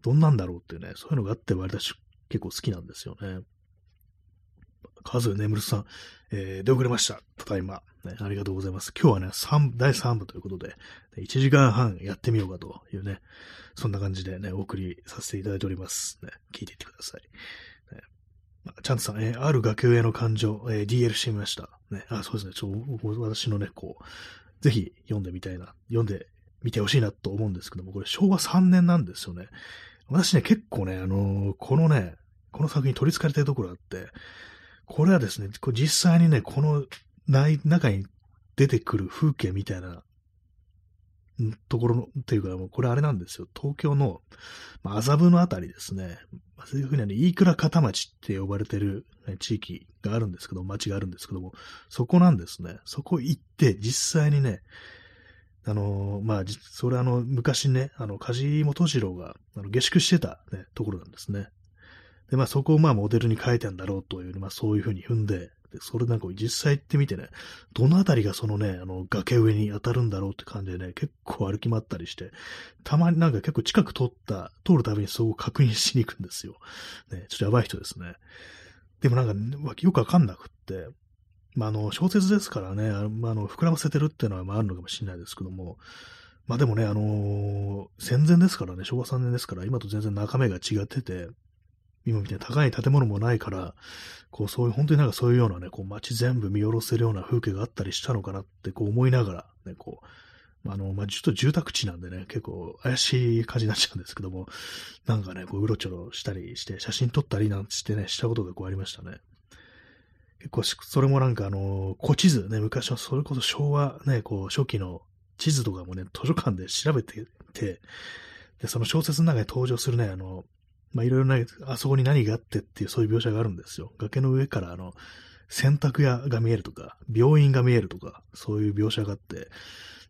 どんなんだろうっていうね、そういうのがあって割と結構好きなんですよね。カズネムルさん、えー、出遅れました。ただいま、ね。ありがとうございます。今日はね、3、第3部ということで、1時間半やってみようかというね、そんな感じでね、お送りさせていただいております。ね、聞いていってください。ねまあ、ちゃんとさん、えー、ある崖上の感情、えー、DL してみました。ね、あ、そうですね、ちょ、私のね、こう、ぜひ読んでみたいな、読んでみてほしいなと思うんですけども、これ昭和3年なんですよね。私ね、結構ね、あのー、このね、この作品取り憑かれてるところあって、これはですね、実際にね、この中に出てくる風景みたいなところの、っていうか、これあれなんですよ。東京の、麻布のあたりですね。そういうふうにね、飯倉片町って呼ばれてる、ね、地域があるんですけど、町があるんですけども、そこなんですね。そこ行って、実際にね、あのー、まあ、それあの、昔ね、あの、梶本次郎が、あの、下宿してた、ね、ところなんですね。で、まあそこをまあモデルに書いてんだろうという、まあそういうふうに踏んで、で、それなんか実際行ってみてね、どのあたりがそのね、あの崖上に当たるんだろうって感じでね、結構歩き回ったりして、たまになんか結構近く通った、通るたびにそこを確認しに行くんですよ。ね、ちょっとやばい人ですね。でもなんか、よくわかんなくって、まあ、あの、小説ですからね、あの、あの膨らませてるっていうのはまああるのかもしれないですけども、まあでもね、あのー、戦前ですからね、昭和3年ですから、今と全然中身が違ってて、今みたいな高い建物もないから、こう、そういう、本当になんかそういうようなね、こう、街全部見下ろせるような風景があったりしたのかなって、こう思いながら、ね、こう、あの、まあ、ちょっと住宅地なんでね、結構怪しい感じになっちゃうんですけども、なんかね、こう、うろちょろしたりして、写真撮ったりなんてしてね、したことがこうありましたね。結構、それもなんかあの、古地図ね、昔はそれこそ昭和ね、こう、初期の地図とかもね、図書館で調べてて、で、その小説の中に登場するね、あの、まあ、いろいろね、あそこに何があってっていうそういう描写があるんですよ。崖の上からあの、洗濯屋が見えるとか、病院が見えるとか、そういう描写があって、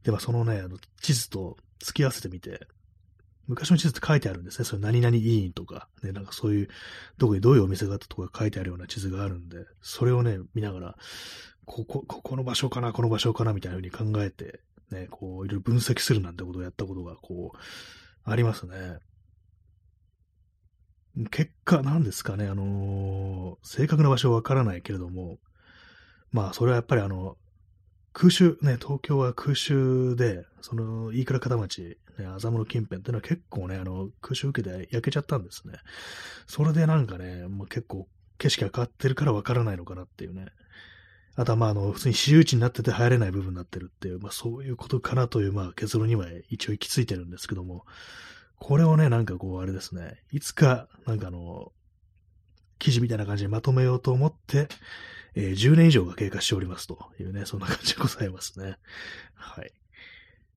で、まあ、そのね、あの、地図と付き合わせてみて、昔の地図って書いてあるんですね。それ何々委員とか、ね、なんかそういう、どこにどういうお店があったとか書いてあるような地図があるんで、それをね、見ながら、ここ、ここの場所かな、この場所かな、みたいな風に考えて、ね、こう、いろいろ分析するなんてことをやったことが、こう、ありますね。結果、なんですかね、あのー、正確な場所はわからないけれども、まあ、それはやっぱりあの、空襲、ね、東京は空襲で、その、飯倉片町、ね、麻布近辺っていうのは結構ね、あの、空襲受けて焼けちゃったんですね。それでなんかね、まあ、結構景色が変わってるからわからないのかなっていうね。あとはまあ、あの、普通に私有地になってて入れない部分になってるっていう、まあそういうことかなという、まあ結論には一応行き着いてるんですけども、これをね、なんかこう、あれですね、いつか、なんかあの、記事みたいな感じでまとめようと思って、えー、10年以上が経過しておりますというね、そんな感じでございますね。はい。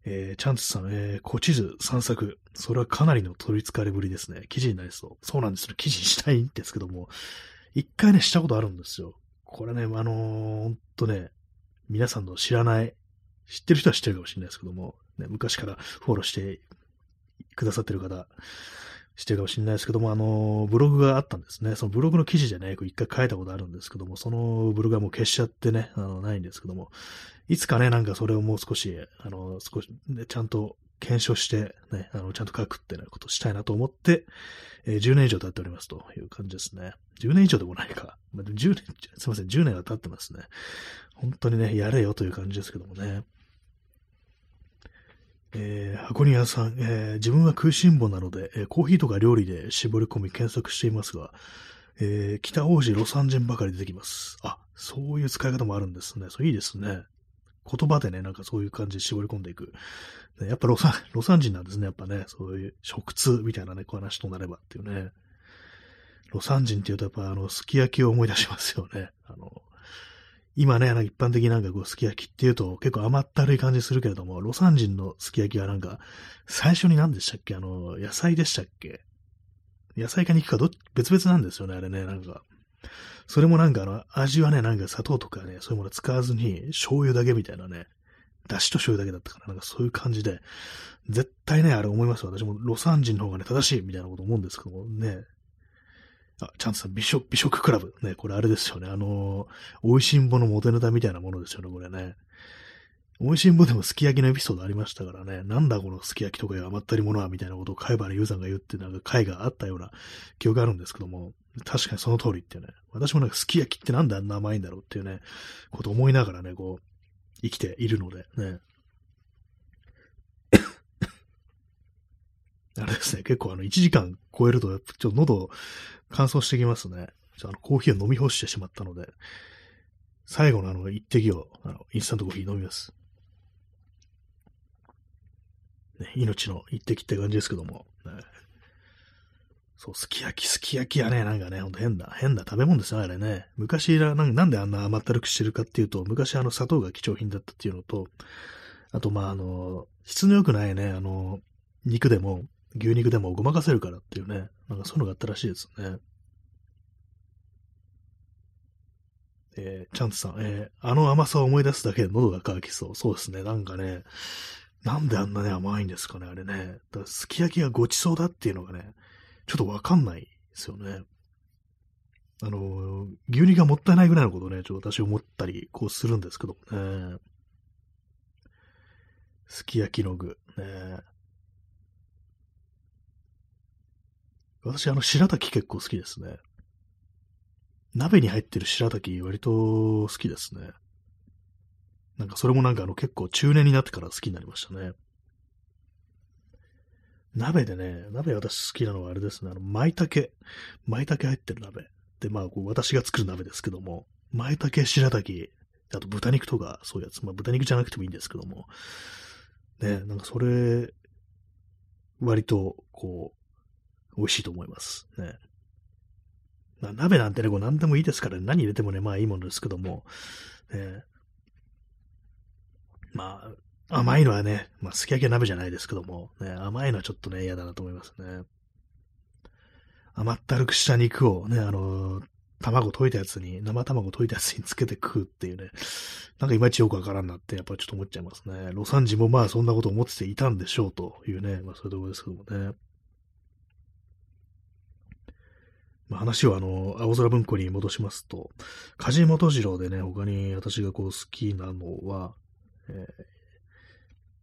えー、チャンツさん、えー、古地図散策。それはかなりの取り憑かれぶりですね。記事になりそう。そうなんですよ。記事にしたいんですけども、一回ね、したことあるんですよ。これね、あのー、ほんとね、皆さんの知らない、知ってる人は知ってるかもしれないですけども、ね、昔からフォローしてくださってる方、してるかもしれないですけども、あの、ブログがあったんですね。そのブログの記事でね、一回書いたことあるんですけども、そのブログはもう消しちゃってね、あの、ないんですけども、いつかね、なんかそれをもう少し、あの、少し、ね、ちゃんと検証して、ね、あの、ちゃんと書くっていうことしたいなと思って、えー、10年以上経っておりますという感じですね。10年以上でもないか。まあ、10年、すいません、10年は経ってますね。本当にね、やれよという感じですけどもね。えー、箱庭さん、えー、自分は食いしん坊なので、えー、コーヒーとか料理で絞り込み検索していますが、えー、北王子ロサンジンばかり出てきます。あ、そういう使い方もあるんですね。それいいですね。言葉でね、なんかそういう感じで絞り込んでいく。やっぱロサン、ロサンジンなんですね。やっぱね、そういう食通みたいなね、こう話となればっていうね。ロサンジンって言うとやっぱあの、すき焼きを思い出しますよね。あの、今ね、なんか一般的になんかこう、すき焼きっていうと結構甘ったるい感じするけれども、ロサン人のすき焼きはなんか、最初に何でしたっけ？あの、野菜でしたっけ？野菜か肉かど別々なんですよね、あれね、なんか。それもなんかあの、味はね、なんか砂糖とかね、そういうもの使わずに、醤油だけみたいなね、だしと醤油だけだったから、なんかそういう感じで、絶対ね、あれ思います私もロサン人の方がね、正しいみたいなこと思うんですけどもね、あ、ちゃんとさん、美食、美食クラブ。ね、これあれですよね。あの、美味しんぼのモテネタみたいなものですよね、これね。美味しんぼでもすき焼きのエピソードありましたからね。なんだこのすき焼きとかいう甘ったりものは、みたいなことを海原優さんが言って、なんか回があったような記憶があるんですけども、確かにその通りっていうね。私もなんかすき焼きってなんであんな甘いんだろうっていうね、こと思いながらね、こう、生きているので、ね。あれですね、結構あの、1時間超えると、ちょっと喉乾燥してきますね。あのコーヒーを飲み干してしまったので、最後のあの、一滴を、あの、インスタントコーヒー飲みます。ね、命の一滴って感じですけども、ね、そう、すき焼き、すき焼きはね、なんかね、ほんと変な、変な食べ物ですね、あれね。昔な、なんであんな甘ったるくしてるかっていうと、昔あの、砂糖が貴重品だったっていうのと、あと、まあ、あの、質の良くないね、あの、肉でも、牛肉でもごまかせるからっていうね、なんかそういうのがあったらしいですね。えー、チャンツさん、えー、あの甘さを思い出すだけで喉が渇きそう。そうですね。なんかね、なんであんなね、甘いんですかね、あれね。だすき焼きがごちそうだっていうのがね、ちょっとわかんないですよね。あの、牛肉がもったいないぐらいのことをね、ちょっと私思ったり、こうするんですけどね。すき焼きの具、ね。私、あの、白滝結構好きですね。鍋に入ってる白滝割と好きですね。なんかそれもなんかあの結構中年になってから好きになりましたね。鍋でね、鍋私好きなのはあれですね、あの、舞茸。舞茸入ってる鍋。で、まあ、こう私が作る鍋ですけども、舞茸、白滝、あと豚肉とか、そういうやつ。まあ、豚肉じゃなくてもいいんですけども、ね、なんかそれ、割と、こう、美味しいと思います。ね。まあ、鍋なんてね、こう何でもいいですから、ね、何入れてもね、まあいいものですけども、ね、まあ、甘いのはね、まあ、すき焼きは鍋じゃないですけども、ね、甘いのはちょっとね、嫌だなと思いますね。甘ったるくした肉をね、あのー、卵溶いたやつに、生卵溶いたやつにつけて食うっていうね、なんかいまいちよくわからんなって、やっぱちょっと思っちゃいますね。ロサンジもまあそんなこと思ってていたんでしょうというね、まあそういうところですけどもね。まあ、話をあの、青空文庫に戻しますと、梶本次郎でね、他に私がこう好きなのは、え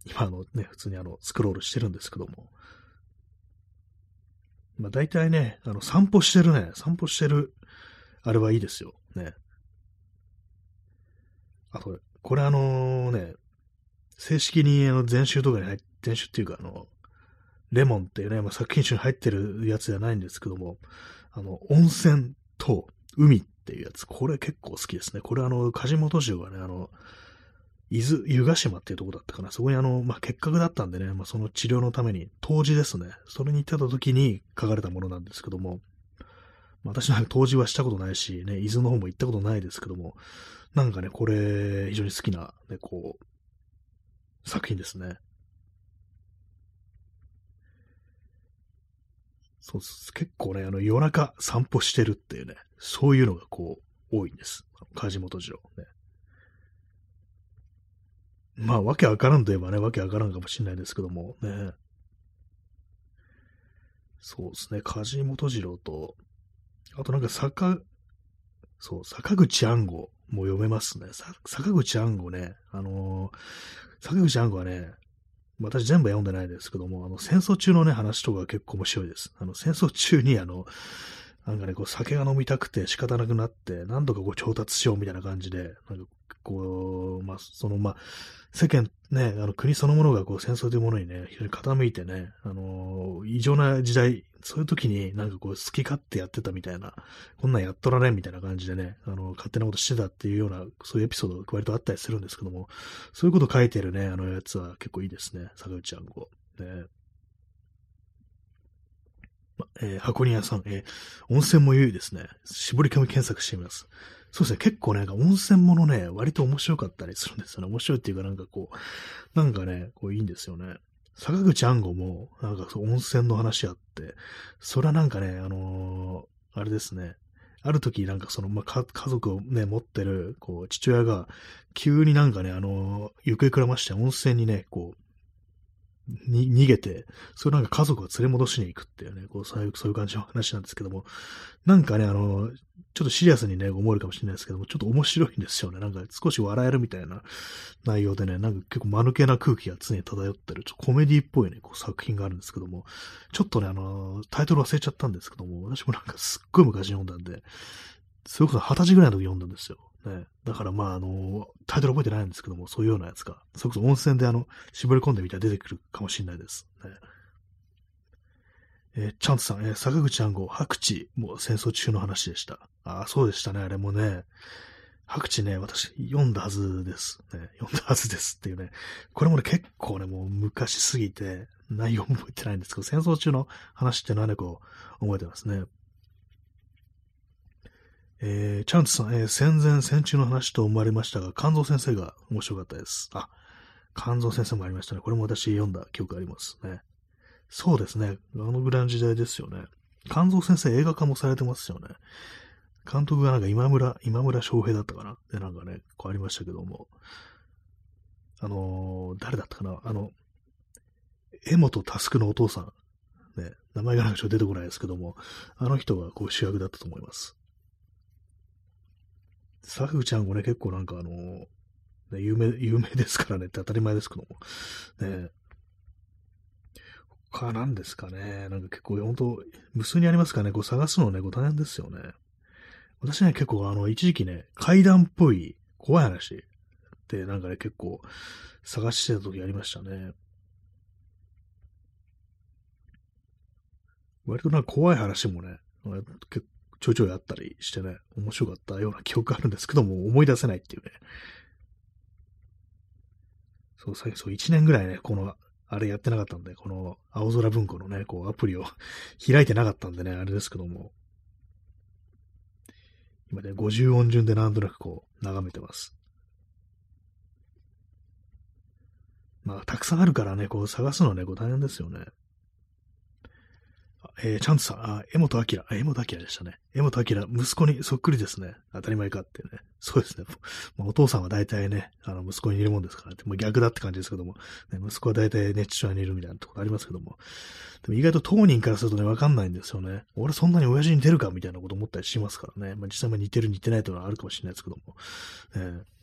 ー、今のね、普通にあの、スクロールしてるんですけども、まあ大体ね、あの、散歩してるね、散歩してる、あれはいいですよ。ね。あと、これあのね、正式にあの、全集とかに入って、全集っていうかあの、レモンっていうね、まあ、作品集に入ってるやつじゃないんですけども、あの、温泉と海っていうやつ、これ結構好きですね。これあの、梶本州がね、あの、伊豆、湯ヶ島っていうとこだったかな。そこにあの、まあ、結核だったんでね、まあ、その治療のために、当時ですね、それに行ってた時に書かれたものなんですけども、まあ、私なんか当時はしたことないし、ね、伊豆の方も行ったことないですけども、なんかね、これ、非常に好きな、ね、こう、作品ですね。そうです。結構ね、あの、夜中散歩してるっていうね、そういうのがこう、多いんです。梶本次郎ね。まあ、わけわからんといえばね、わけわからんかもしれないですけども、ね。そうですね、梶本次郎と、あとなんか坂、そう、坂口安吾も読めますね。坂口安吾ね、あのー、坂口安吾はね、私全部読んでないですけども、あの、戦争中のね、話とか結構面白いです。あの、戦争中にあの、なんかね、こう、酒が飲みたくて仕方なくなって、何度かこう、調達しようみたいな感じで、なんか、こう、まあ、その、まあ、世間、ね、あの、国そのものがこう、戦争というものにね、非常に傾いてね、あの異常な時代、そういう時になんかこう、好き勝手やってたみたいな、こんなんやっとられんみたいな感じでね、あの、勝手なことしてたっていうような、そういうエピソードが割とあったりするんですけども、そういうこと書いてるね、あのやつは結構いいですね、坂口んこ。ね。えー、箱庭さん、えー、温泉も良いですね。絞り込み検索してみます。そうですね、結構ね、温泉ものね、割と面白かったりするんですよね。面白いっていうかなんかこう、なんかね、こういいんですよね。坂口安吾も、なんか温泉の話あって、それはなんかね、あのー、あれですね、ある時なんかその、まあ、家族をね、持ってる、こう、父親が、急になんかね、あのー、行方くらまして温泉にね、こう、に、逃げて、それなんか家族を連れ戻しに行くっていうね、こう、そういう、感じの話なんですけども、なんかね、あの、ちょっとシリアスにね、思えるかもしれないですけども、ちょっと面白いんですよね。なんか少し笑えるみたいな内容でね、なんか結構間抜けな空気が常に漂ってる、ちょっとコメディっぽいね、こう作品があるんですけども、ちょっとね、あの、タイトル忘れちゃったんですけども、私もなんかすっごい昔読んだんで、それこそ二十歳ぐらいの時読んだんですよ。ね。だからまあ、あの、タイトル覚えてないんですけども、そういうようなやつが、それこそ温泉であの、絞り込んでみたら出てくるかもしれないです。ね。えー、チャンツさん、えー、坂口暗号、白地も戦争中の話でした。ああ、そうでしたね、あれもね。白地ね、私読んだはずです。ね、読んだはずですっていうね。これもね、結構ね、もう昔すぎて、内容覚えてないんですけど、戦争中の話って何かを覚えてますね。えー、チャンツさん、えー、戦前戦中の話と思われましたが、肝臓先生が面白かったです。あ、肝臓先生もありましたね。これも私読んだ記憶ありますね。そうですね。あのぐらいの時代ですよね。肝臓先生映画化もされてますよね。監督がなんか今村、今村翔平だったかな？で、なんかね、こうありましたけども。あのー、誰だったかな？あの、江本佑のお父さん。ね、名前がなんかちょっと出てこないですけども、あの人がこう主役だったと思います。サフちゃんもね、結構なんかあの、ね、有名、有名ですからねって当たり前ですけども。ね他なんですかね。なんか結構、本当無数にありますからね、こう探すのね、こう大変ですよね。私ね、結構あの、一時期ね、階段っぽい怖い話ってなんかね、結構探してた時ありましたね。割となんか怖い話もね、結ちょいちょいあったりしてね、面白かったような記憶あるんですけども、思い出せないっていうね。そう、そう、1年ぐらいね、この、あれやってなかったんで、この青空文庫のね、こうアプリを 開いてなかったんでね、あれですけども。今ね、50音順でなんとなくこう、眺めてます。まあ、たくさんあるからね、こう探すのはね、こう大変ですよね。えー、ちゃんとさん、あ、江本明、江本明でしたね。江本明、息子にそっくりですね。当たり前かってね。そうですね。まあ、お父さんは大体ね、あの、息子にいるもんですからね。もう逆だって感じですけども、ね、息子は大体ね、父親にいるみたいなところありますけども。でも意外と当人からするとね、わかんないんですよね。俺そんなに親父に似てるかみたいなこと思ったりしますからね。まあ、実際も似てる似てないというのはあるかもしれないですけども。えー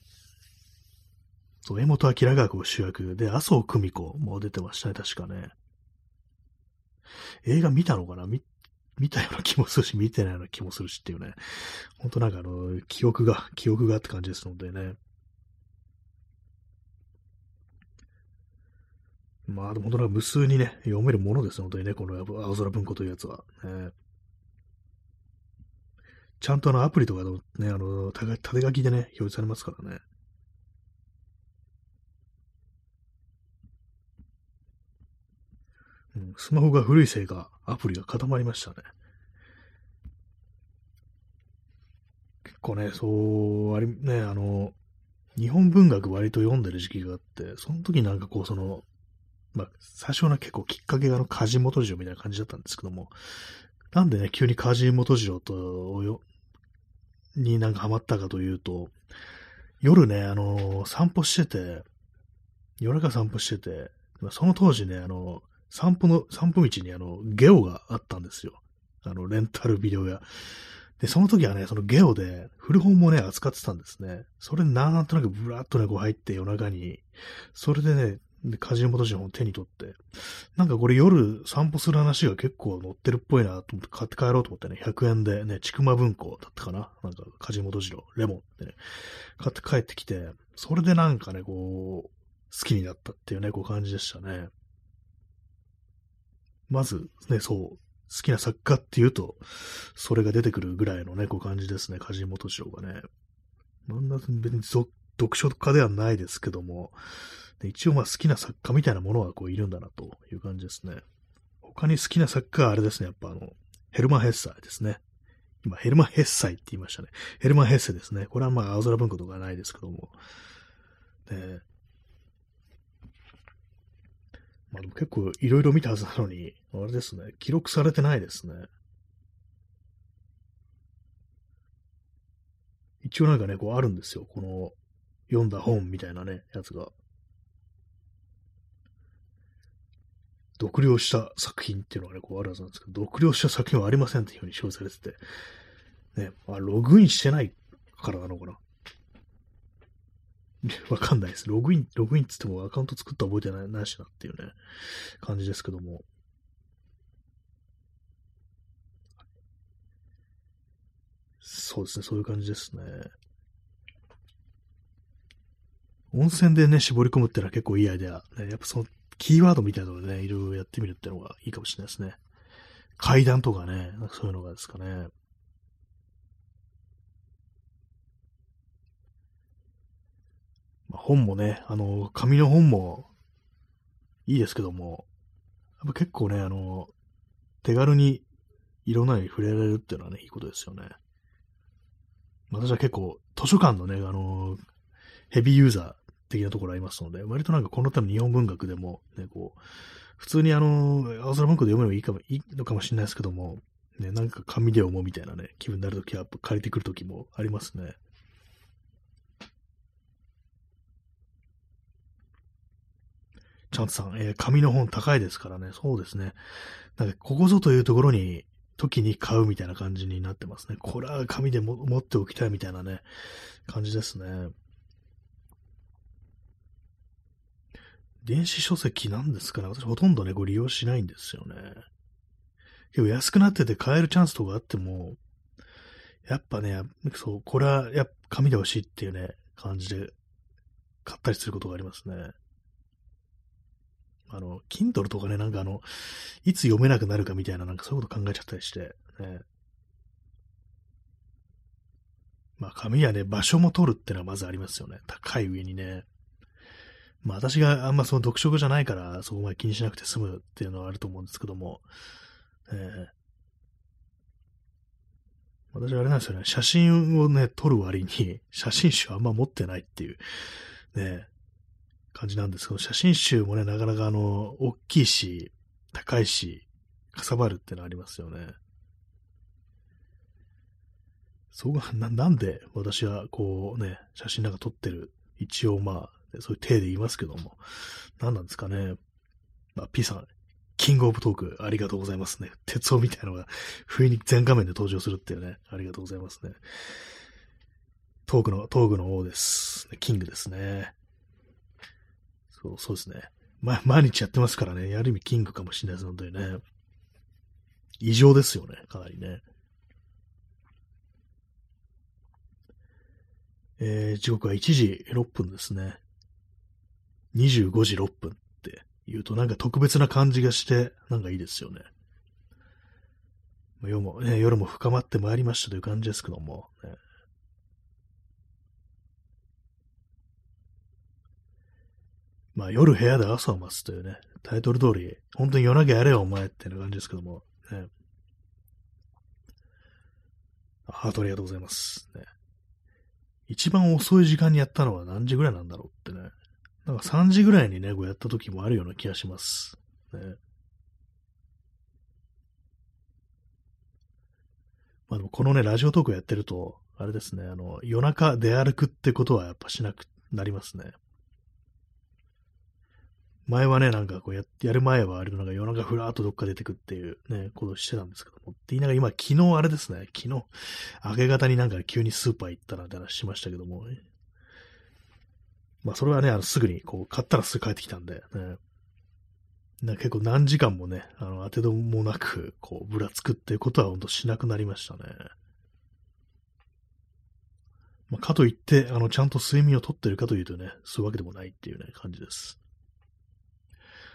そう、江本明がこう主役で、麻生久美子も出てましたね、確かね。映画見たのかな？見、見たような気もするし、見てないような気もするしっていうね。ほんとなんかあの、記憶が、記憶がって感じですのでね。まあ、でも本当無数にね、読めるものです本当にね、この青空文庫というやつは。ね、ちゃんとあのアプリとかのね、あの、縦書きでね、表示されますからね。スマホが古いせいか、アプリが固まりましたね。結構ね、そう、あり、ね、あの、日本文学割と読んでる時期があって、その時なんかこう、その、まあ、最初は結構きっかけがあの、梶本次郎みたいな感じだったんですけども、なんでね、急に梶本次郎と、よ、になんかハマったかというと、夜ね、あの、散歩してて、夜中散歩してて、その当時ね、あの、散歩の、散歩道にあの、ゲオがあったんですよ。あの、レンタルビデオ屋。で、その時はね、そのゲオで古本もね、扱ってたんですね。それなんとなくブラーっとね、こう入って夜中に、それでね、で、カジノ元本を手に取って、なんかこれ夜散歩する話が結構載ってるっぽいなと思って買って帰ろうと思ってね、100円でね、ちくま文庫だったかななんか、カジ元次郎、レモンってね、買って帰ってきて、それでなんかね、こう、好きになったっていうね、こう感じでしたね。まず、ね、そう、好きな作家っていうと、それが出てくるぐらいのね、こう感じですね、梶本賞がね。なんだ、別に読書家ではないですけども、一応まあ好きな作家みたいなものはこういるんだなという感じですね。他に好きな作家はあれですね、やっぱあの、ヘルマン・ヘッサイですね。今、ヘルマン・ヘッサイって言いましたね。ヘルマン・ヘッセですね。これはまあ、青空文庫とかないですけども。で、まあでも結構いろいろ見たはずなのに、あれですね、記録されてないですね。一応なんかね、こうあるんですよ。この読んだ本みたいなね、やつが。読了した作品っていうのがね、こうあるはずなんですけど、読了した作品はありませんっていうふうに表示されてて、ね、まあ、ログインしてないからなのかな。わかんないです。ログイン、ログインっつってもアカウント作った覚えてないないしなっていうね、感じですけども。そうですね、そういう感じですね。温泉でね、絞り込むってのは結構いいアイデア。ね、やっぱその、キーワードみたいなのでね、いろいろやってみるってのがいいかもしれないですね。階段とかね、そういうのがですかね。まあ、本もね、あの、紙の本もいいですけども、やっぱ結構ね、あの、手軽にいろんなに触れられるっていうのはね、いいことですよね。私は結構、図書館のね、あの、ヘビーユーザー的なところありますので、割となんかこの多分日本文学でも、ね、こう、普通にあの、青空文庫で読めばいいかも、いいのかもしれないですけども、ね、なんか紙で読もうみたいなね、気分になるときは借りてくるときもありますね。チャンツさん、えー、紙の本高いですからね。そうですね。なんか、ここぞというところに、時に買うみたいな感じになってますね。これは紙でも持っておきたいみたいなね、感じですね。電子書籍なんですかね私ほとんどね、ご利用しないんですよね。結構安くなってて買えるチャンスとかあっても、やっぱね、そう、これはやっぱ紙で欲しいっていうね、感じで買ったりすることがありますね。あの、Kindle とかね、なんかあの、いつ読めなくなるかみたいな、なんかそういうこと考えちゃったりして、ね。まあ、紙はね、場所も取るってのはまずありますよね。高い上にね。まあ私があんまその読書じゃないからそこまで気にしなくて済むっていうのはあると思うんですけども、えー、私あれなんですよね、写真をね、撮る割に写真集あんま持ってないっていう、ね、感じなんですけど、写真集もね、なかなかあの、大きいし、高いし、かさばるってのありますよね。そうが、な、なんで私はこうね、写真なんか撮ってる、一応まあ、そういう体で言いますけども、何なんですかね。まあ、P さん、キングオブトーク、ありがとうございますね。鉄夫みたいなのが、不意に全画面で登場するっていうね、ありがとうございますね。トークの、トークの王です。キングですね。そう、そうですね。ま、毎日やってますからね、ある意味キングかもしれないですのでね。異常ですよね、かなりね。えー、時刻は1時6分ですね。25時6分って言うとなんか特別な感じがして、なんかいいですよね。夜も、ね、夜も深まってまいりましたという感じですけども、ね、まあ夜部屋で朝を待つというね、タイトル通り、本当に夜なきゃやれよお前っていう感じですけども、ね。ハートありがとうございます。ね。一番遅い時間にやったのは何時ぐらいなんだろうってね。なんか3時ぐらいにね、こうやった時もあるような気がします。ね。まあでもこのね、ラジオトークやってると、あれですね、あの、夜中出歩くってことはやっぱしなくなりますね。前はね、なんかこうややる前はあれなんか夜中ふらーっとどっか出てくっていうね、ことをしてたんですけども。って言いながら今、昨日あれですね、昨日、明け方になんか急にスーパー行ったなんて話しましたけども、まあそれはね、あのすぐにこう買ったらすぐ帰ってきたんで、ね、な結構何時間もね、あの当てどもなく、こう、ぶらつくっていうことは本当しなくなりましたね。まあ、かといって、あの、ちゃんと睡眠をとってるかというとね、そういうわけでもないっていうね、感じです。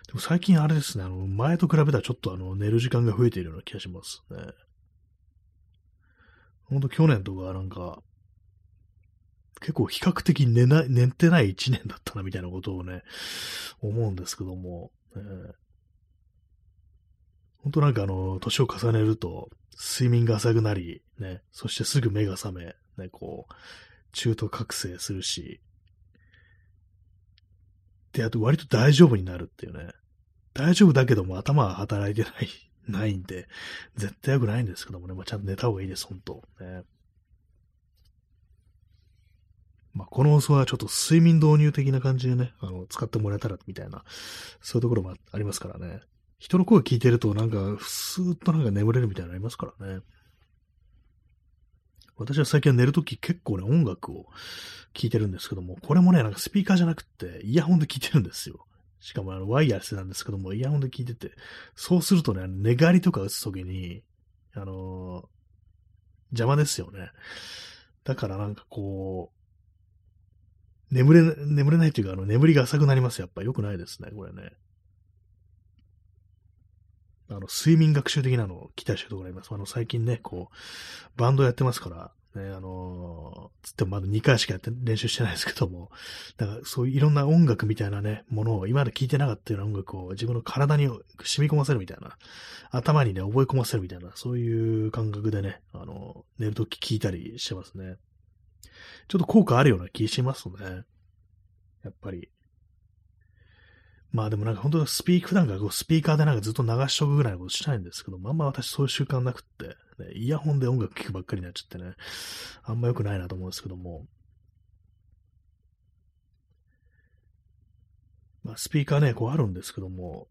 でも最近あれですね、あの、前と比べたらちょっとあの、寝る時間が増えているような気がしますね。ほんと去年とかなんか、結構比較的寝ない、寝てない一年だったなみたいなことをね、思うんですけども、えー、本当なんかあの、年を重ねると、睡眠が浅くなり、ね、そしてすぐ目が覚め、ね、こう、中途覚醒するし、で、あと割と大丈夫になるっていうね。大丈夫だけども頭は働いてない、ないんで、絶対良くないんですけどもね、まあ、ちゃんと寝た方がいいです、本当ね。まあ、この放送はちょっと睡眠導入的な感じでね、あの、使ってもらえたらみたいな、そういうところもありますからね。人の声聞いてるとなんか、スーッとなんか眠れるみたいなのありますからね。私は最近は寝るとき結構ね、音楽を聞いてるんですけども、これもね、なんかスピーカーじゃなくて、イヤホンで聞いてるんですよ。しかもあの、ワイヤレスなんですけども、イヤホンで聞いてて、そうするとね、寝返りとか打つときに、あのー、邪魔ですよね。だからなんかこう、眠れ、眠れないというか、あの、眠りが浅くなります。やっぱ良くないですね、これね。あの、睡眠学習的なのを期待してるところあります。あの、最近ね、こう、バンドやってますから、ね、あのー、つってもまだ2回しかやって練習してないですけども、だからそういういろんな音楽みたいなね、ものを今まで聴いてなかったような音楽を自分の体に染み込ませるみたいな、頭にね、覚え込ませるみたいな、そういう感覚でね、あのー、寝るとき聴いたりしてますね。ちょっと効果あるような気しますね。やっぱり。まあでもなんか本当スピーク、普段かこうスピーカーでなんかずっと流しとくぐらいのことしたいんですけど、まあんま私そういう習慣なくって、ね、イヤホンで音楽聴くばっかりになっちゃってね、あんま良くないなと思うんですけども、まあスピーカーね、こうあるんですけども、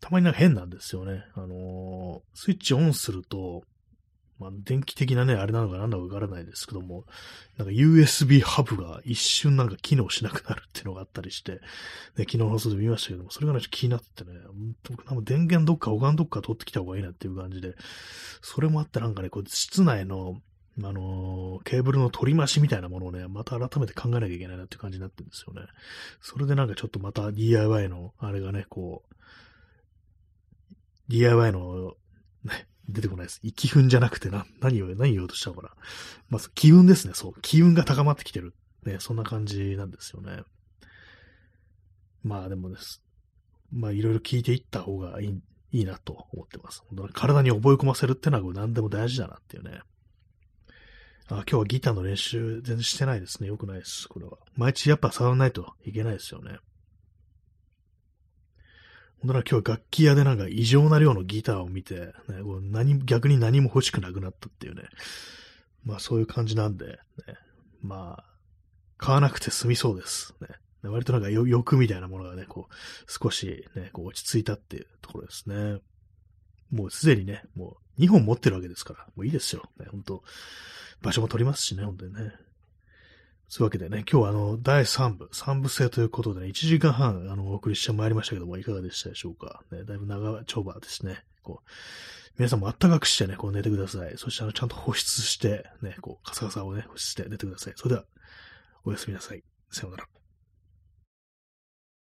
たまになんか変なんですよね。あのー、スイッチオンすると、まあ、電気的なね、あれなのかなんだかわからないですけども、なんか USB ハブが一瞬なんか機能しなくなるっていうのがあったりして、ね、昨日の放送で見ましたけども、それがね、ちょっと気になってね、多分電源どっか他のどっか取ってきた方がいいなっていう感じで、それもあってなんかね、こう室内の、あのー、ケーブルの取り増しみたいなものをね、また改めて考えなきゃいけないなっていう感じになってるんですよね。それでなんかちょっとまた DIY の、あれがね、こう、DIY の、ね、出てこないです。気運じゃなくてな、何を、何言おうとしたのかな。まず、気運ですね。そう。気運が高まってきてる。ね、そんな感じなんですよね。まあでもです。まあいろいろ聞いていった方がいいいいなと思ってます。体に覚え込ませるってのは何でも大事だなっていうね。あ今日はギターの練習全然してないですね。よくないです。これは。毎日やっぱ触らないといけないですよね。ほんとら今日楽器屋でなんか異常な量のギターを見て、ね、何逆に何も欲しくなくなったっていうね。まあそういう感じなんで、ね、まあ、買わなくて済みそうです。ね、割となんか欲みたいなものがね、こう、少しね、こう落ち着いたっていうところですね。もうすでにね、もう2本持ってるわけですから、もういいですよ。ね、本当場所も取りますしね、本当にね。そういうわけでね、今日はあの、第3部、3部制ということでね、1時間半、あの、お送りしてまいりましたけども、いかがでしたでしょうか？ね、だいぶ長丁場ですね。こう、皆さんもあったかくしてね、こう寝てください。そしてあの、ちゃんと保湿して、ね、こう、カサカサをね、保湿して寝てください。それでは、おやすみなさい。さようなら。